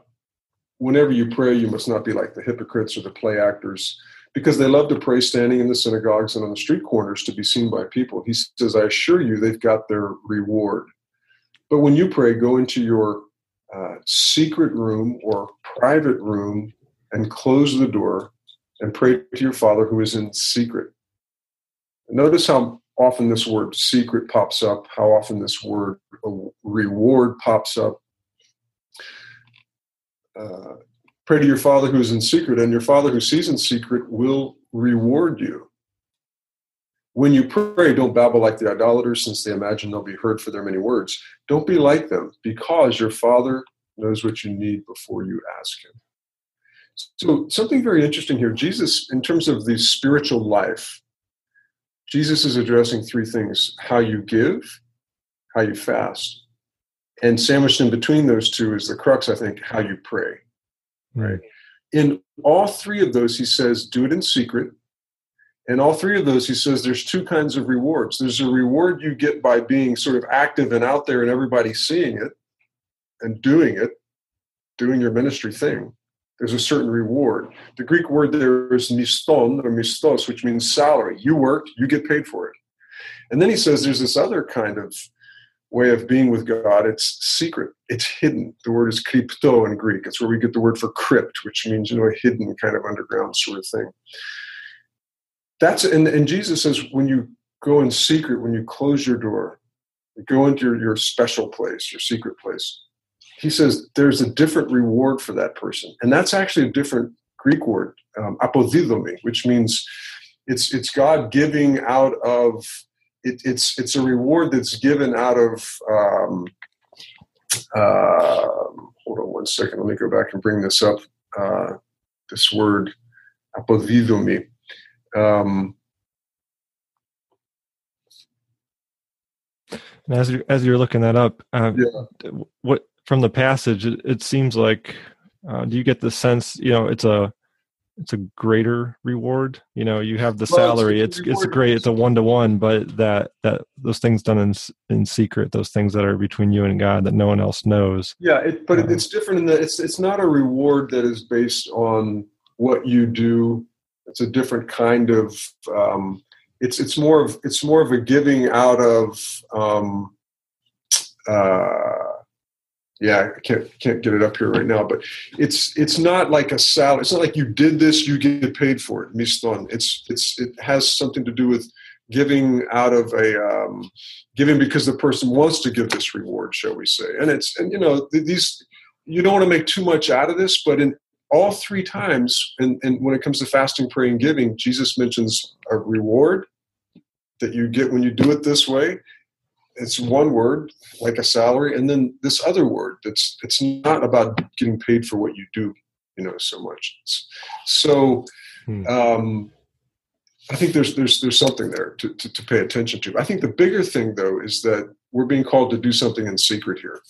whenever you pray, you must not be like the hypocrites or the play actors, because they love to pray standing in the synagogues and on the street corners to be seen by people. He says, I assure you, they've got their reward. But when you pray, go into your uh, secret room or private room and close the door and pray to your Father who is in secret. Notice how often this word secret pops up, how often this word reward pops up. Uh, pray to your Father who is in secret, and your Father who sees in secret will reward you. When you pray, don't babble like the idolaters, since they imagine they'll be heard for their many words. Don't be like them, because your Father knows what you need before you ask Him. So, something very interesting here Jesus, in terms of the spiritual life, Jesus is addressing three things how you give, how you fast, and sandwiched in between those two is the crux, I think, how you pray. Right. In all three of those, he says, do it in secret. In all three of those, he says there's two kinds of rewards. There's a reward you get by being sort of active and out there and everybody seeing it and doing it, doing your ministry thing there's a certain reward. The Greek word there is misthon or misthos, which means salary. You work, you get paid for it. And then he says there's this other kind of way of being with God. It's secret. It's hidden. The word is krypto in Greek. It's where we get the word for crypt, which means you know a hidden kind of underground sort of thing. That's and, and Jesus says when you go in secret, when you close your door, you go into your, your special place, your secret place he says there's a different reward for that person. And that's actually a different Greek word, um, apodidomi, which means it's, it's God giving out of, it, it's, it's a reward that's given out of, um, uh, hold on one second, let me go back and bring this up. Uh, this word, apodidomi. Um, as you're, as you're looking that up, uh, yeah. what from the passage, it, it seems like uh, do you get the sense you know it's a it's a greater reward you know you have the well, salary it's it's, it's great it's a one to one but that that those things done in in secret those things that are between you and god that no one else knows yeah it, but uh, it's different in that it's it's not a reward that is based on what you do it's a different kind of um, it's it's more of it's more of a giving out of um, uh, yeah, I can't can't get it up here right now, but it's it's not like a salary. It's not like you did this, you get paid for it. Misthon. It's it's it has something to do with giving out of a um, giving because the person wants to give this reward, shall we say? And it's and you know these you don't want to make too much out of this, but in all three times, and, and when it comes to fasting, praying, giving, Jesus mentions a reward that you get when you do it this way, it's one word like a salary and then this other word that's it's not about getting paid for what you do you know so much so hmm. um, i think there's there's there's something there to, to, to, pay attention to i think the bigger thing though is that we're being called to do something in secret here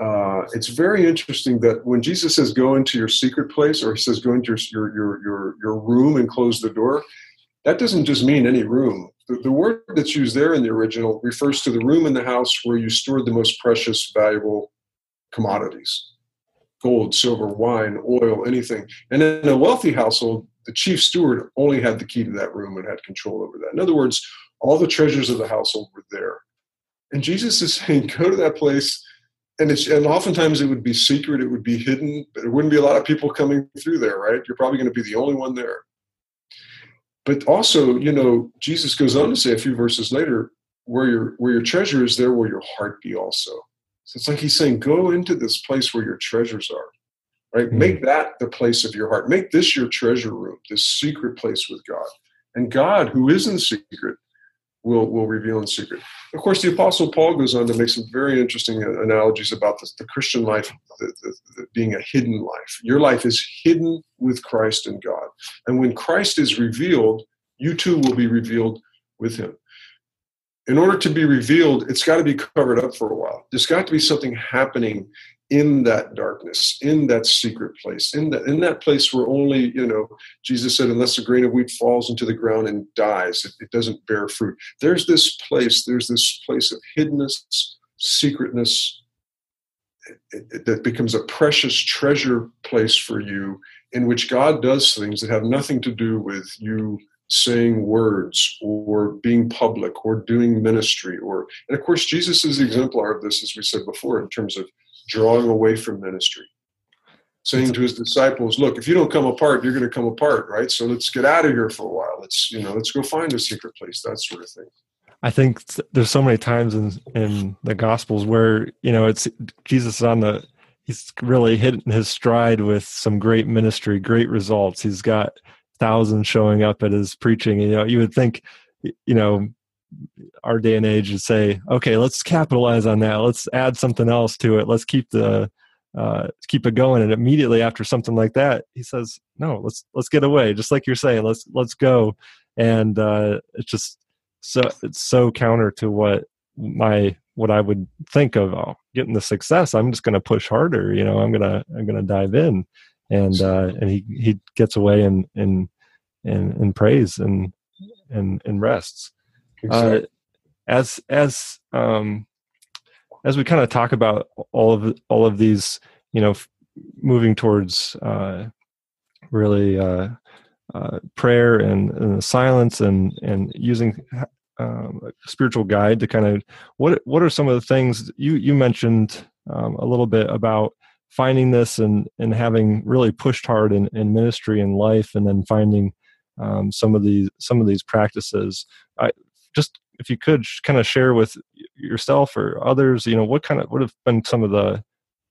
uh, it's very interesting that when Jesus says go into your secret place, or he says go into your your your your room and close the door, that doesn't just mean any room. The, the word that's used there in the original refers to the room in the house where you stored the most precious, valuable commodities gold, silver, wine, oil, anything. And in a wealthy household, the chief steward only had the key to that room and had control over that. In other words, all the treasures of the household were there. And Jesus is saying, go to that place. And it's and oftentimes it would be secret, it would be hidden, but there wouldn't be a lot of people coming through there, right? You're probably going to be the only one there. But also, you know, Jesus goes on to say a few verses later, where your where your treasure is, there will your heart be also. So it's like he's saying, go into this place where your treasures are. Right? Mm-hmm. Make that the place of your heart. Make this your treasure room, this secret place with God. And God, who is in secret, will will reveal in secret. Of course, the Apostle Paul goes on to make some very interesting uh, analogies about the, the Christian life the, the, being a hidden life. Your life is hidden with Christ and God, and when Christ is revealed, you too will be revealed with Him. In order to be revealed, it's got to be covered up for a while. There's got to be something happening in that darkness, in that secret place, in that in that place where only you know Jesus said, unless a grain of wheat falls into the ground and dies, it, it doesn't bear fruit. There's this place. There's this place of hiddenness, secretness, that becomes a precious treasure place for you, in which God does things that have nothing to do with you saying words or being public or doing ministry or and of course jesus is the exemplar of this as we said before in terms of drawing away from ministry. Saying to his disciples, look, if you don't come apart, you're going to come apart, right? So let's get out of here for a while. Let's, you know, let's go find a secret place, that sort of thing. I think there's so many times in in the Gospels where you know it's Jesus is on the he's really hitting his stride with some great ministry, great results. He's got thousands showing up at his preaching. You know, you would think, you know, our day and age would say, okay, let's capitalize on that. Let's add something else to it. Let's keep the uh, keep it going. And immediately after something like that, he says, no, let's let's get away. Just like you're saying, let's let's go. And uh, it's just so it's so counter to what my what I would think of oh, getting the success. I'm just going to push harder. You know, I'm gonna I'm gonna dive in. And uh, and he he gets away and and and, and prays and and and rests. Uh, as as um, as we kind of talk about all of all of these, you know, f- moving towards uh, really uh, uh, prayer and, and, silence and and using um, a spiritual guide to kind of what what are some of the things you you mentioned um, a little bit about finding this and and having really pushed hard in, in ministry and life and then finding um, some of these some of these practices. I, just if you could kind of share with yourself or others, you know, what kind of what have been some of the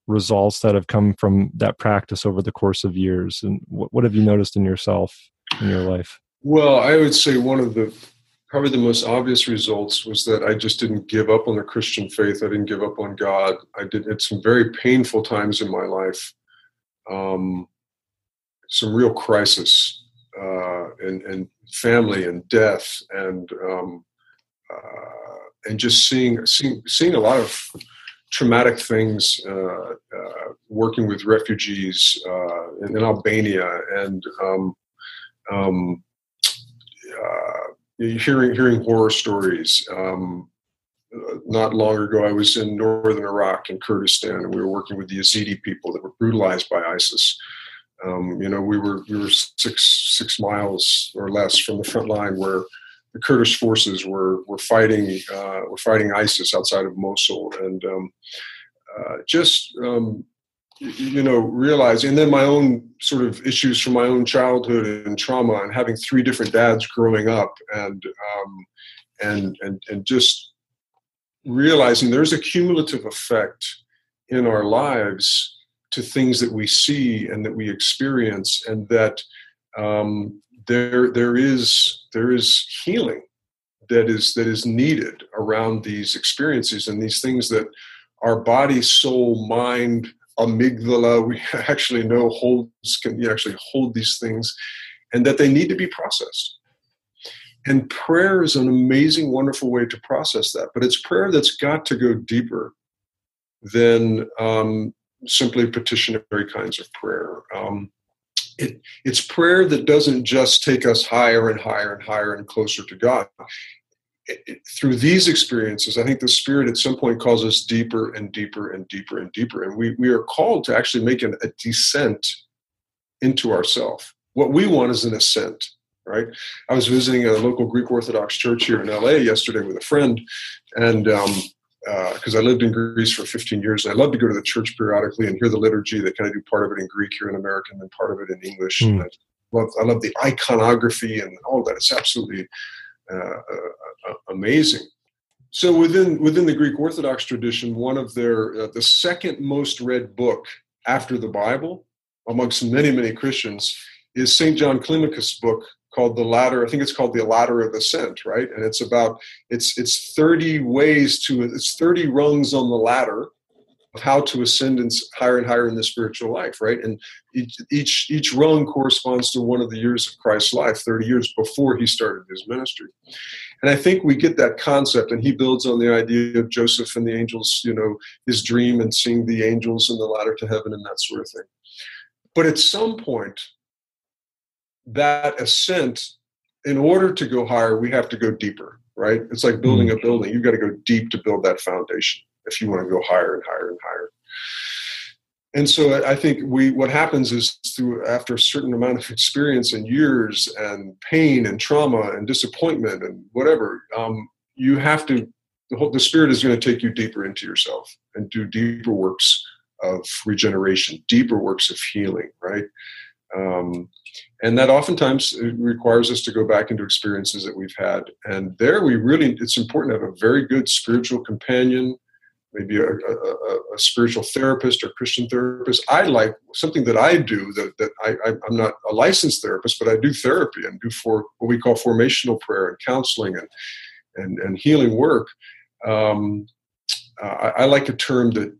results that have come from that practice over the course of years, and what, what have you noticed in yourself in your life? Well, I would say one of the probably the most obvious results was that I just didn't give up on the Christian faith. I didn't give up on God. I did at some very painful times in my life, um, some real crisis uh, and, and family and death and um, and just seeing, seeing seeing a lot of traumatic things uh, uh, working with refugees in, in, Albania and um, um, hearing hearing horror stories. Um, not long ago, I was in northern Iraq in Kurdistan, and we were working with the Yazidi people that were brutalized by ISIS. Um, you know, we were we were six six miles or less from the front line where the Kurdish forces were were fighting uh, were fighting ISIS outside of Mosul, and um, uh, just um, you know realizing, and then my own sort of issues from my own childhood and trauma, and having three different dads growing up, and um, and and and just realizing there's a cumulative effect in our lives to things that we see and that we experience, and that um, there there is there is healing that is that is needed around these experiences and these things that our body, soul, mind, amygdala, we [LAUGHS] actually know holds can actually hold these things, and that they need to be processed. And prayer is an amazing, wonderful way to process that. But it's prayer that's got to go deeper than um, simply petitionary kinds of prayer. Um, it, it's prayer that doesn't just take us higher and higher and higher and closer to God. It, it, through these experiences, I think the Spirit at some point calls us deeper and deeper and deeper and deeper. And we, we are called to actually make an, a descent into ourself. What we want is an ascent, right? I was visiting a local Greek Orthodox church here in LA yesterday with a friend, and um, because uh, I lived in Greece for 15 years. I love to go to the church periodically and hear the liturgy. They kind of do part of it in Greek here in America and then part of it in English. Mm. I love, I love the iconography and all that. It's absolutely uh, uh, uh, amazing. So within within the Greek Orthodox tradition, one of their uh, the second most read book after the Bible amongst many many Christians is Saint John Climacus' book called the ladder i think it's called the ladder of ascent right? And it's about it's it's 30 ways to it's 30 rungs on the ladder of how to ascend and higher and higher in the spiritual life right? And each each each rung corresponds to one of the years of christ's life 30 years before he started his ministry. And i think we get that concept and he builds on the idea of joseph and the angels you know his dream and seeing the angels and the ladder to heaven and that sort of thing. But at some point that ascent, in order to go higher, we have to go deeper, right? It's like building a mm-hmm. building. You've got to go deep to build that foundation if you want to go higher and higher and higher. And so I think we what happens is through after a certain amount of experience and years and pain and trauma and disappointment and whatever, um, you have to the whole the spirit is going to take you deeper into yourself and do deeper works of regeneration, deeper works of healing, right? Um, and that oftentimes requires us to go back into experiences that we've had. And there, we really, it's important to have a very good spiritual companion, maybe a, a, a spiritual therapist or Christian therapist. I like something that I do that, that I, am not a licensed therapist, but I do therapy and do for what we call formational prayer and counseling and, and, and healing work. Um, uh, I, I like a term that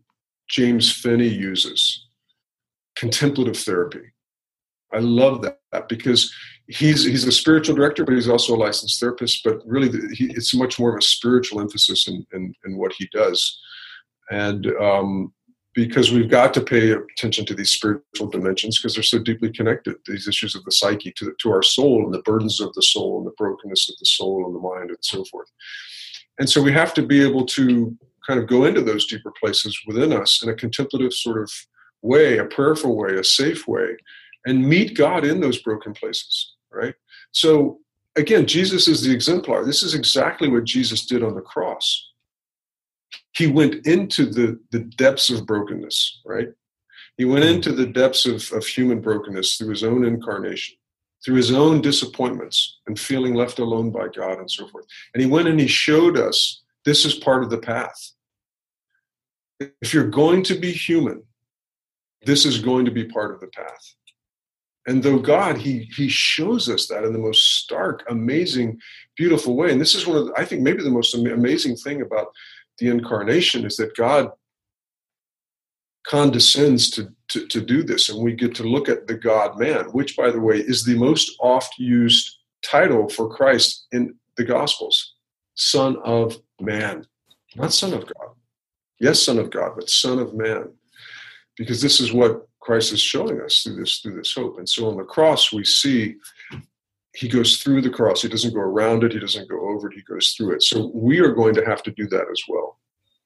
James Finley uses contemplative therapy I love that because he's he's a spiritual director, but he's also a licensed therapist. But really, he, it's much more of a spiritual emphasis in, in, in what he does, and um, because we've got to pay attention to these spiritual dimensions because they're so deeply connected. These issues of the psyche to to our soul and the burdens of the soul and the brokenness of the soul and the mind and so forth. And so we have to be able to kind of go into those deeper places within us in a contemplative sort of way, a prayerful way, a safe way and meet God in those broken places, right? So again, Jesus is the exemplar. This is exactly what Jesus did on the cross. He went into the, the depths of brokenness, right? He went into the depths of, of human brokenness through his own incarnation, through his own disappointments and feeling left alone by God and so forth. And he went and he showed us this is part of the path. If you're going to be human, this is going to be part of the path. And though God, he he shows us that in the most stark, amazing, beautiful way. And this is one of the, I think maybe the most amazing thing about the incarnation is that God condescends to, to, to do this, and we get to look at the God man, which by the way is the most oft used title for Christ in the Gospels. Son of man. Not son of God. Yes, son of God, but son of man. Because this is what Christ is showing us through this through this hope. And so on the cross, we see he goes through the cross. He doesn't go around it. He doesn't go over it. He goes through it. So we are going to have to do that as well.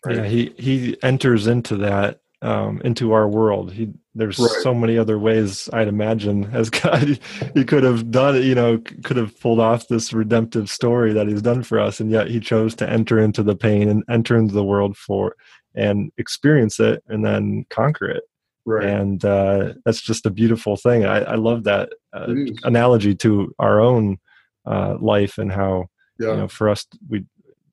Right? Yeah, he he enters into that um, into our world. He there's right. so many other ways I'd imagine as [LAUGHS] God he could have done it. you know could have pulled off this redemptive story that he's done for us, and yet he chose to enter into the pain and enter into the world for and experience it and then conquer it. Right. And uh, that's just a beautiful thing. I, I love that uh, analogy to our own uh, life and how yeah. you know for us we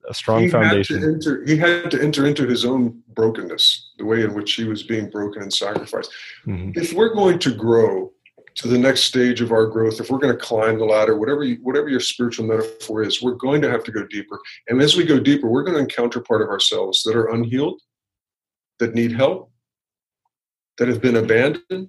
a strong he foundation. Had enter, he had to enter into his own brokenness, the way in which he was being broken and sacrificed. Mm-hmm. If we're going to grow to the next stage of our growth, if we're going to climb the ladder, whatever you, whatever your spiritual metaphor is, we're going to have to go deeper. And as we go deeper, we're going to encounter part of ourselves that are unhealed, that need help, that have been abandoned,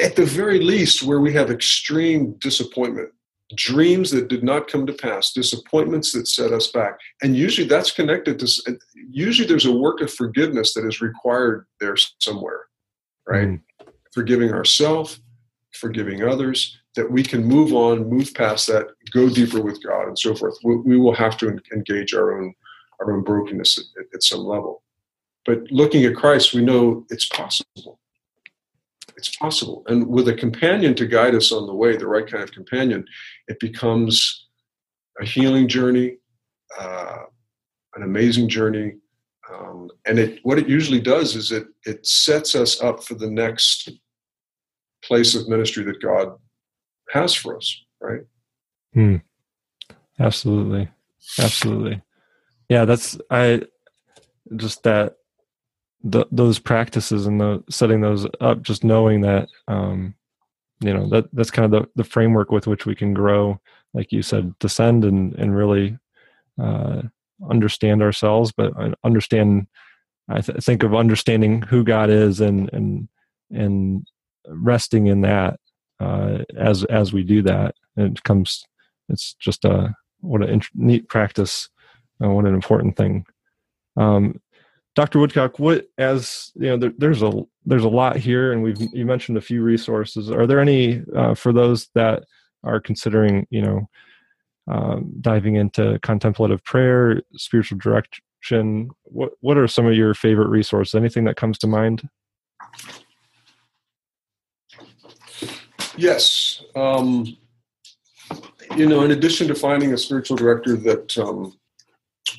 at the very least, where we have extreme disappointment dreams that did not come to pass, disappointments that set us back. And usually that's connected to, usually there's a work of forgiveness that is required there somewhere, right? Mm. Forgiving ourselves, forgiving others, that we can move on, move past that, go deeper with God, and so forth. We, we will have to engage our own our own brokenness at, at some level. But looking at Christ, we know it's possible. It's possible. And with a companion to guide us on the way, the right kind of companion, it becomes a healing journey, uh, an amazing journey. Um, and it, what it usually does is it, it sets us up for the next place of ministry that God has for us, right? Hmm. Absolutely. Absolutely. Yeah, that's I just that the, those practices and the setting those up, just knowing that um, you know that that's kind of the, the framework with which we can grow, like you said, descend and and really uh, understand ourselves, but understand. I th- think of understanding who God is and and and resting in that uh, as as we do that. It comes. It's just a what a neat practice. Uh, what an important thing. Um, Dr. Woodcock, what as you know, there, there's a there's a lot here, and we've you mentioned a few resources. Are there any uh, for those that are considering, you know, um, diving into contemplative prayer, spiritual direction? What what are some of your favorite resources? Anything that comes to mind? Yes. Um, you know, in addition to finding a spiritual director that, um,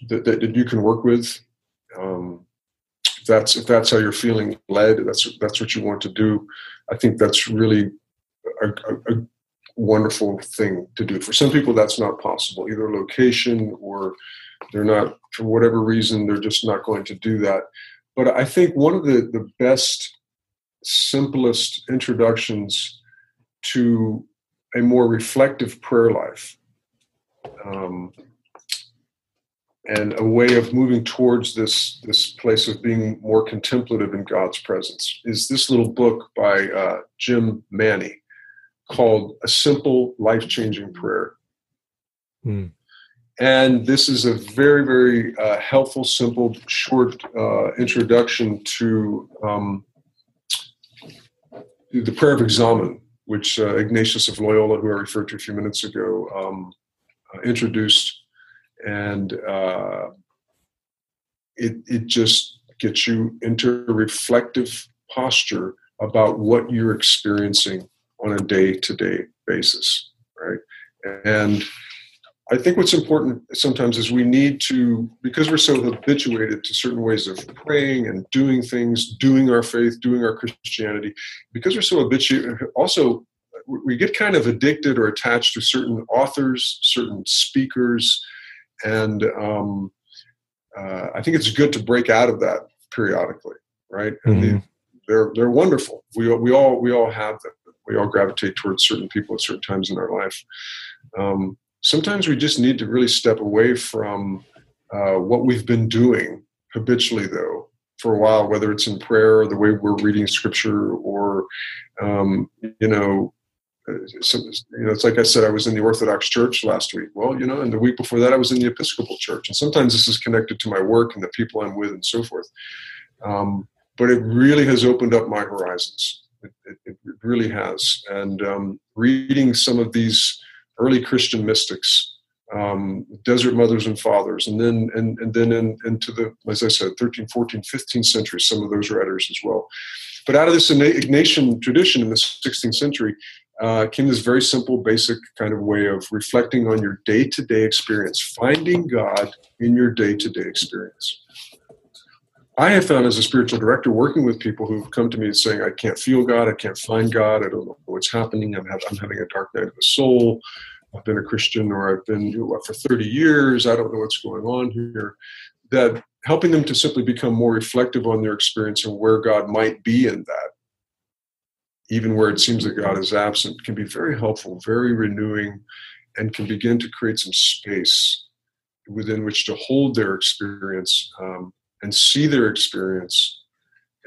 that, that, you can work with, um, if that's if that's how you're feeling led, that's that's what you want to do. I think that's really a, a, a wonderful thing to do. For some people, that's not possible, either location or they're not for whatever reason they're just not going to do that. But I think one of the the best, simplest introductions to a more reflective prayer life um, and a way of moving towards this this place of being more contemplative in God's presence is this little book by uh, Jim Manney called "A Simple Life Changing Prayer." Hmm. And this is a very, very uh, helpful, simple, short uh, introduction to um, the prayer of examen which uh, Ignatius of Loyola, who I referred to a few minutes ago, um, uh, introduced, and uh, it it just gets you into a reflective posture about what you're experiencing on a day to day basis, right? And I think what's important sometimes is we need to, because we're so habituated to certain ways of praying and doing things, doing our faith, doing our Christianity, because we're so habituated, also we get kind of addicted or attached to certain authors, certain speakers, and um, uh, I think it's good to break out of that periodically, right? And mm-hmm. they're they're wonderful. We we all we all have them. We all gravitate towards certain people at certain times in our life. Um, sometimes we just need to really step away from uh, what we've been doing habitually, though, for a while, whether it's in prayer or the way we're reading scripture or, um, you know, so, you know, it's like I said, I was in the Orthodox Church last week. Well, you know, and the week before that, I was in the Episcopal Church. And sometimes this is connected to my work and the people I'm with and so forth. Um, but it really has opened up my horizons. It, it, it really has. And um, reading some of these early Christian mystics, um, desert mothers and fathers, and then and, and then in, into the, as I said, 13, 14, 15th century, some of those writers as well. But out of this Ignatian tradition in the 16th century uh, came this very simple, basic kind of way of reflecting on your day to day experience, finding God in your day to day experience. I have found as a spiritual director working with people who've come to me saying, I can't feel God, I can't find God, I don't know what's happening, I'm, I'm having a dark night of the soul, I've been a Christian or I've been know, for 30 years, I don't know what's going on here. That helping them to simply become more reflective on their experience and where God might be in that, even where it seems that God is absent, can be very helpful, very renewing, and can begin to create some space within which to hold their experience um, and see their experience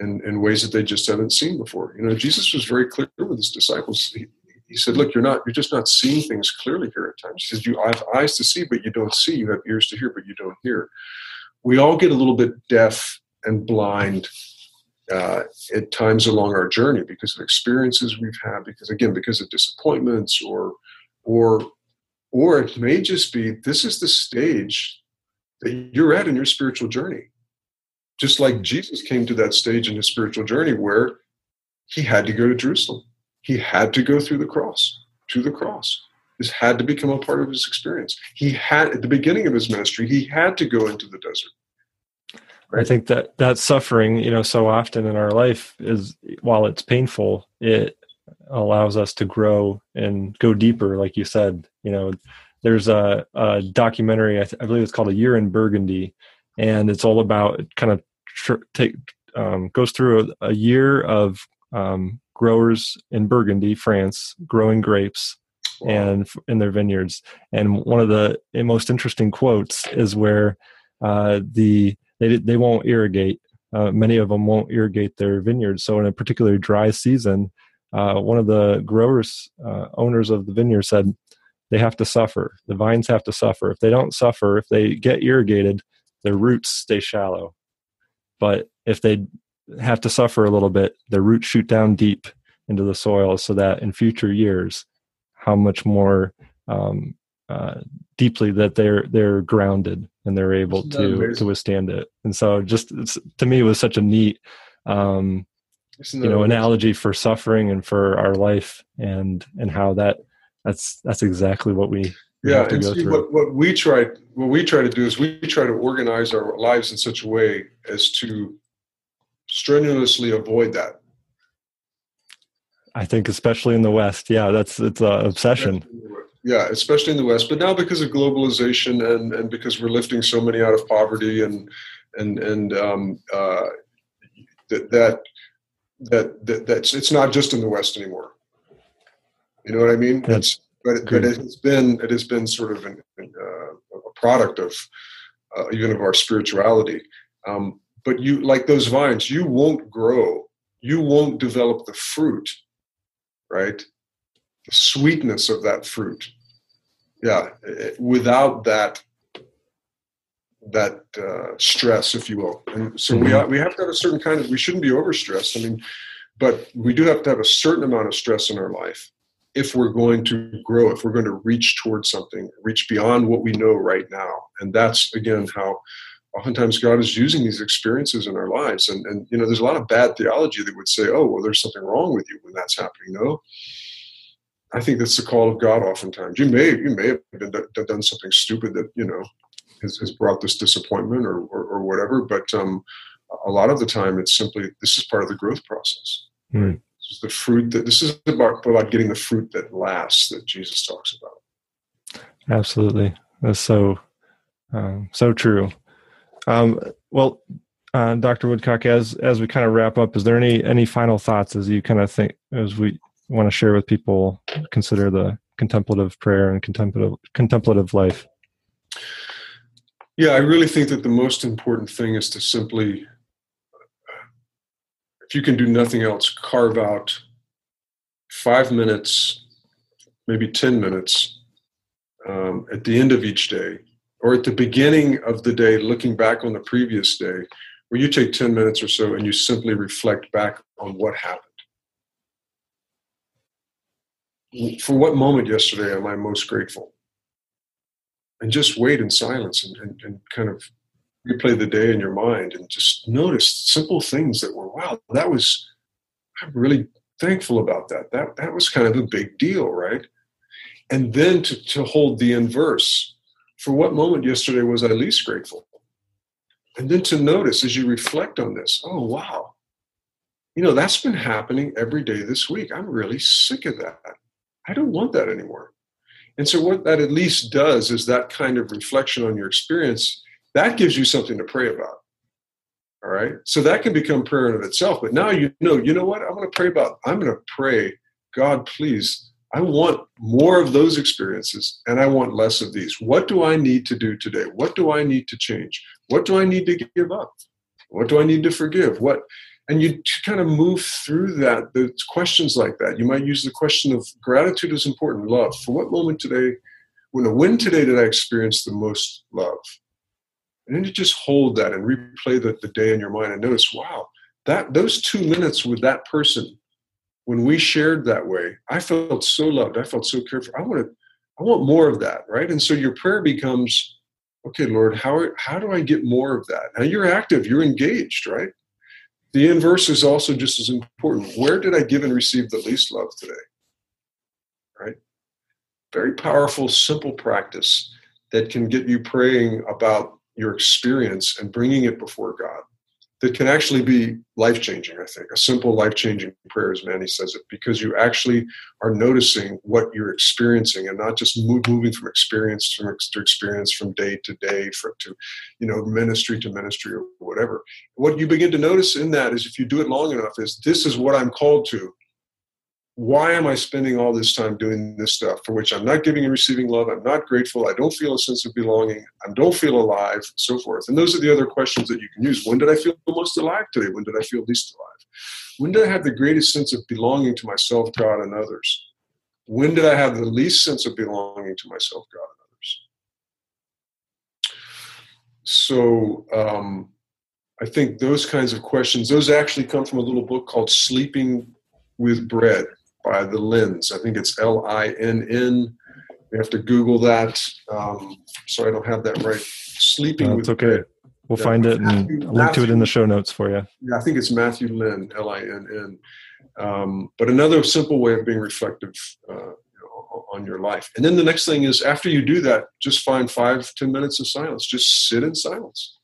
in, in ways that they just haven't seen before. You know, Jesus was very clear with his disciples. He, he said, "Look, you're not you're just not seeing things clearly here at times." He says, "You I have eyes to see, but you don't see. You have ears to hear, but you don't hear." We all get a little bit deaf and blind uh, at times along our journey because of experiences we've had, because again, because of disappointments, or or or it may just be this is the stage that you're at in your spiritual journey. Just like Jesus came to that stage in his spiritual journey where he had to go to Jerusalem. He had to go through the cross, to the cross. This had to become a part of his experience. He had, at the beginning of his ministry, he had to go into the desert. Right? I think that that suffering, you know, so often in our life is, while it's painful, it allows us to grow and go deeper. Like you said, you know, there's a, a documentary, I, th- I, believe it's called A Year in Burgundy, and it's all about kind of tr- take um, goes through a, a year of um, growers in Burgundy, France, growing grapes and in their vineyards. And one of the most interesting quotes is where uh, the they they won't irrigate. Uh, many of them won't irrigate their vineyards. So in a particularly dry season, uh, one of the growers uh, owners of the vineyard said they have to suffer. The vines have to suffer. If they don't suffer, if they get irrigated, their roots stay shallow. But if they have to suffer a little bit, their roots shoot down deep into the soil so that in future years, how much more um, uh, deeply that they're they're grounded and they're able to to withstand it. And so, just to me, it was such a neat, um, you know, amazing? analogy for suffering and for our life, and and how that that's that's exactly what we yeah and see, what, what we try what we try to do is we try to organize our lives in such a way as to strenuously avoid that. I think especially in the west. Yeah that's it's an obsession yeah especially in the west but now because of globalization and and because we're lifting so many out of poverty and and and um, uh, that, that that that that's it's not just in the west anymore you know what i mean that's but, it, but it has been it has been sort of an, uh, a product of uh, even of our spirituality. Um, but you like those vines, you won't grow, you won't develop the fruit, right? The sweetness of that fruit, yeah, without that that uh, stress, if you will. And so mm-hmm. we we have to have a certain kind of. We shouldn't be overstressed. I mean, but we do have to have a certain amount of stress in our life if we're going to grow, if we're going to reach towards something, reach beyond what we know right now. And that's, again, how oftentimes God is using these experiences in our lives. And, and you know, there's a lot of bad theology that would say, oh, well, there's something wrong with you when that's happening. No. I think that's the call of God oftentimes. You may, you may have been, done something stupid that, you know, has, has brought this disappointment or, or, or whatever. But um, a lot of the time, it's simply this is part of the growth process. Mm. This is the fruit that this is about, about getting the fruit that lasts that Jesus talks about. Absolutely, that's so um, so true. Um, well, uh, Dr. Woodcock, as as we kind of wrap up, is there any any final thoughts as you kind of think as we want to share with people consider the contemplative prayer and contemplative contemplative life? Yeah, I really think that the most important thing is to simply if you can do nothing else, carve out five minutes, maybe 10 minutes um, at the end of each day or at the beginning of the day, looking back on the previous day, where you take 10 minutes or so and you simply reflect back on what happened. For what moment yesterday am I most grateful? And just wait in silence and, and, and kind of replay the day in your mind and just notice simple things that were wow that was i'm really thankful about that. That that was kind of a big deal right? And then to, to hold the inverse. For what moment yesterday was i least grateful? And then to notice as you reflect on this oh wow. You know that's been happening every day this week. I'm really sick of that i don't want that anymore and so what that at least does is that kind of reflection on your experience that gives you something to pray about. All right. So that can become prayer in of itself. But now you know, you know what? I'm going to pray about, I'm going to pray, God, please, I want more of those experiences and I want less of these. What do I need to do today? What do I need to change? What do I need to give up? What do I need to forgive? What and you kind of move through that the questions like that. You might use the question of gratitude is important love. For what moment today when when today did i experience the most love? And then you just hold that and replay the, the day in your mind and notice wow that those two minutes with that person when we shared that way i felt so loved. I felt so cared for. I want to i want more of that right? And so your prayer becomes okay lord how, how do i get more of that? Now you're active. You're engaged right the inverse is also just as important. Where did I give and receive the least love today? Right? Very powerful, simple practice that can get you praying about your experience and bringing it before God that can actually be life changing, I think. A simple life changing prayer, as Manney says it, because you actually are noticing what you're experiencing and not just move, moving from experience to experience from day to day, from to, you know, ministry to ministry or whatever. What you begin to notice in that is if you do it long enough, is this is what I'm called to why am I spending all this time doing this stuff for which I'm not giving and receiving love? I'm not grateful. I don't feel a sense of belonging. I don't feel alive, so forth. And those are the other questions that you can use. When did I feel most alive today? When did I feel least alive? When did I have the greatest sense of belonging to myself, God, and others? When did I have the least sense of belonging to myself, God, and others? So um, I think those kinds of questions, those actually come from a little book called Sleeping with Bread by the Linns. I think it's L I N N. You have to Google that. Um, so I don't have that right. Sleeping no, with okay. Bread. We'll yeah, find it and link to it in the show notes for you. Yeah, I think it's Matthew Linn, L I N N. Um, but another simple way of being reflective uh, on your life. And then the next thing is after you do that, just find five, ten minutes of silence. Just sit in silence.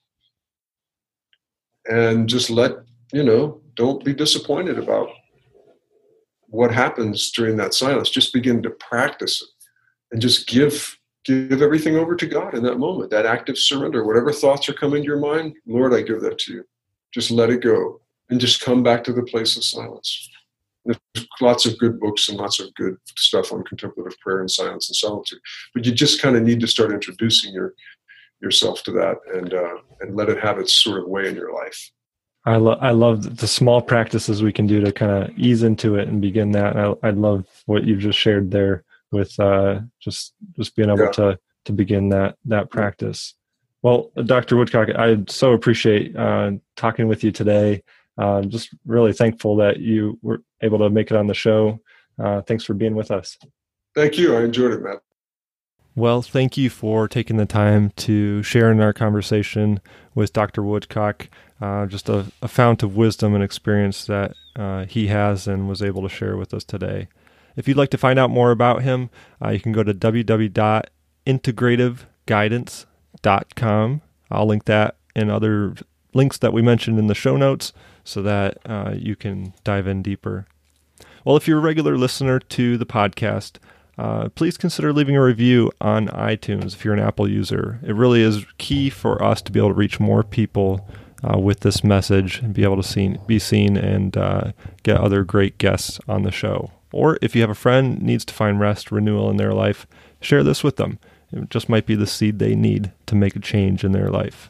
And just let, you know, don't be disappointed about what happens during that silence just begin to practice it and just give give everything over to god in that moment that active surrender. Whatever thoughts are coming to your mind lord i give that to you. Just let it go and just come back to the place of silence. There's lots of good books and lots of good stuff on contemplative prayer and silence and solitude but you just kind of need to start introducing your yourself to that and uh, and let it have its sort of way in your life I love I love the small practices we can do to kind of ease into it and begin that. And I I love what you've just shared there with uh, just just being able yeah. to to begin that that practice. Well, Dr. Woodcock, I so appreciate uh, talking with you today. Uh, just really thankful that you were able to make it on the show. Uh, thanks for being with us. Thank you. I enjoyed it, Matt. Well, thank you for taking the time to share in our conversation with Dr. Woodcock. Uh, just a, a, fount of wisdom and experience that uh, he has and was able to share with us today. If you'd like to find out more about him, uh, you can go to www.integrativeguidance.com. I'll link that and other links that we mentioned in the show notes so that uh, you can dive in deeper. Well, if you're a regular listener to the podcast, uh, please consider leaving a review on iTunes if you're an Apple user. It really is key for us to be able to reach more people uh, with this message and be able to see, be seen and uh, get other great guests on the show. Or if you have a friend needs to find rest, renewal in their life, share this with them. It just might be the seed they need to make a change in their life.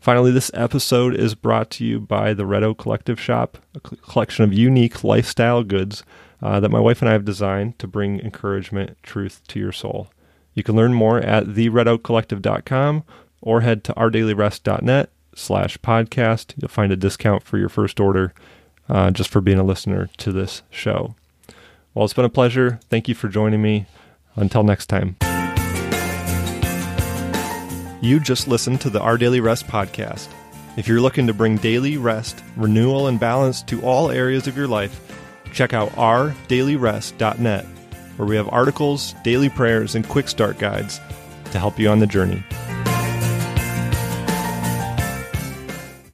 Finally, this episode is brought to you by the Red Oak Collective Shop, a collection of unique lifestyle goods uh, that my wife and I have designed to bring encouragement, truth to your soul. You can learn more at theredoakcollective.com or head to ourdailyrest.net slash podcast. You'll find a discount for your first order uh, just for being a listener to this show. Well, it's been a pleasure. Thank you for joining me. Until next time. You just listened to the Our Daily Rest podcast. If you're looking to bring daily rest, renewal, and balance to all areas of your life, check out ourdailyrest.net, where we have articles, daily prayers, and quick start guides to help you on the journey.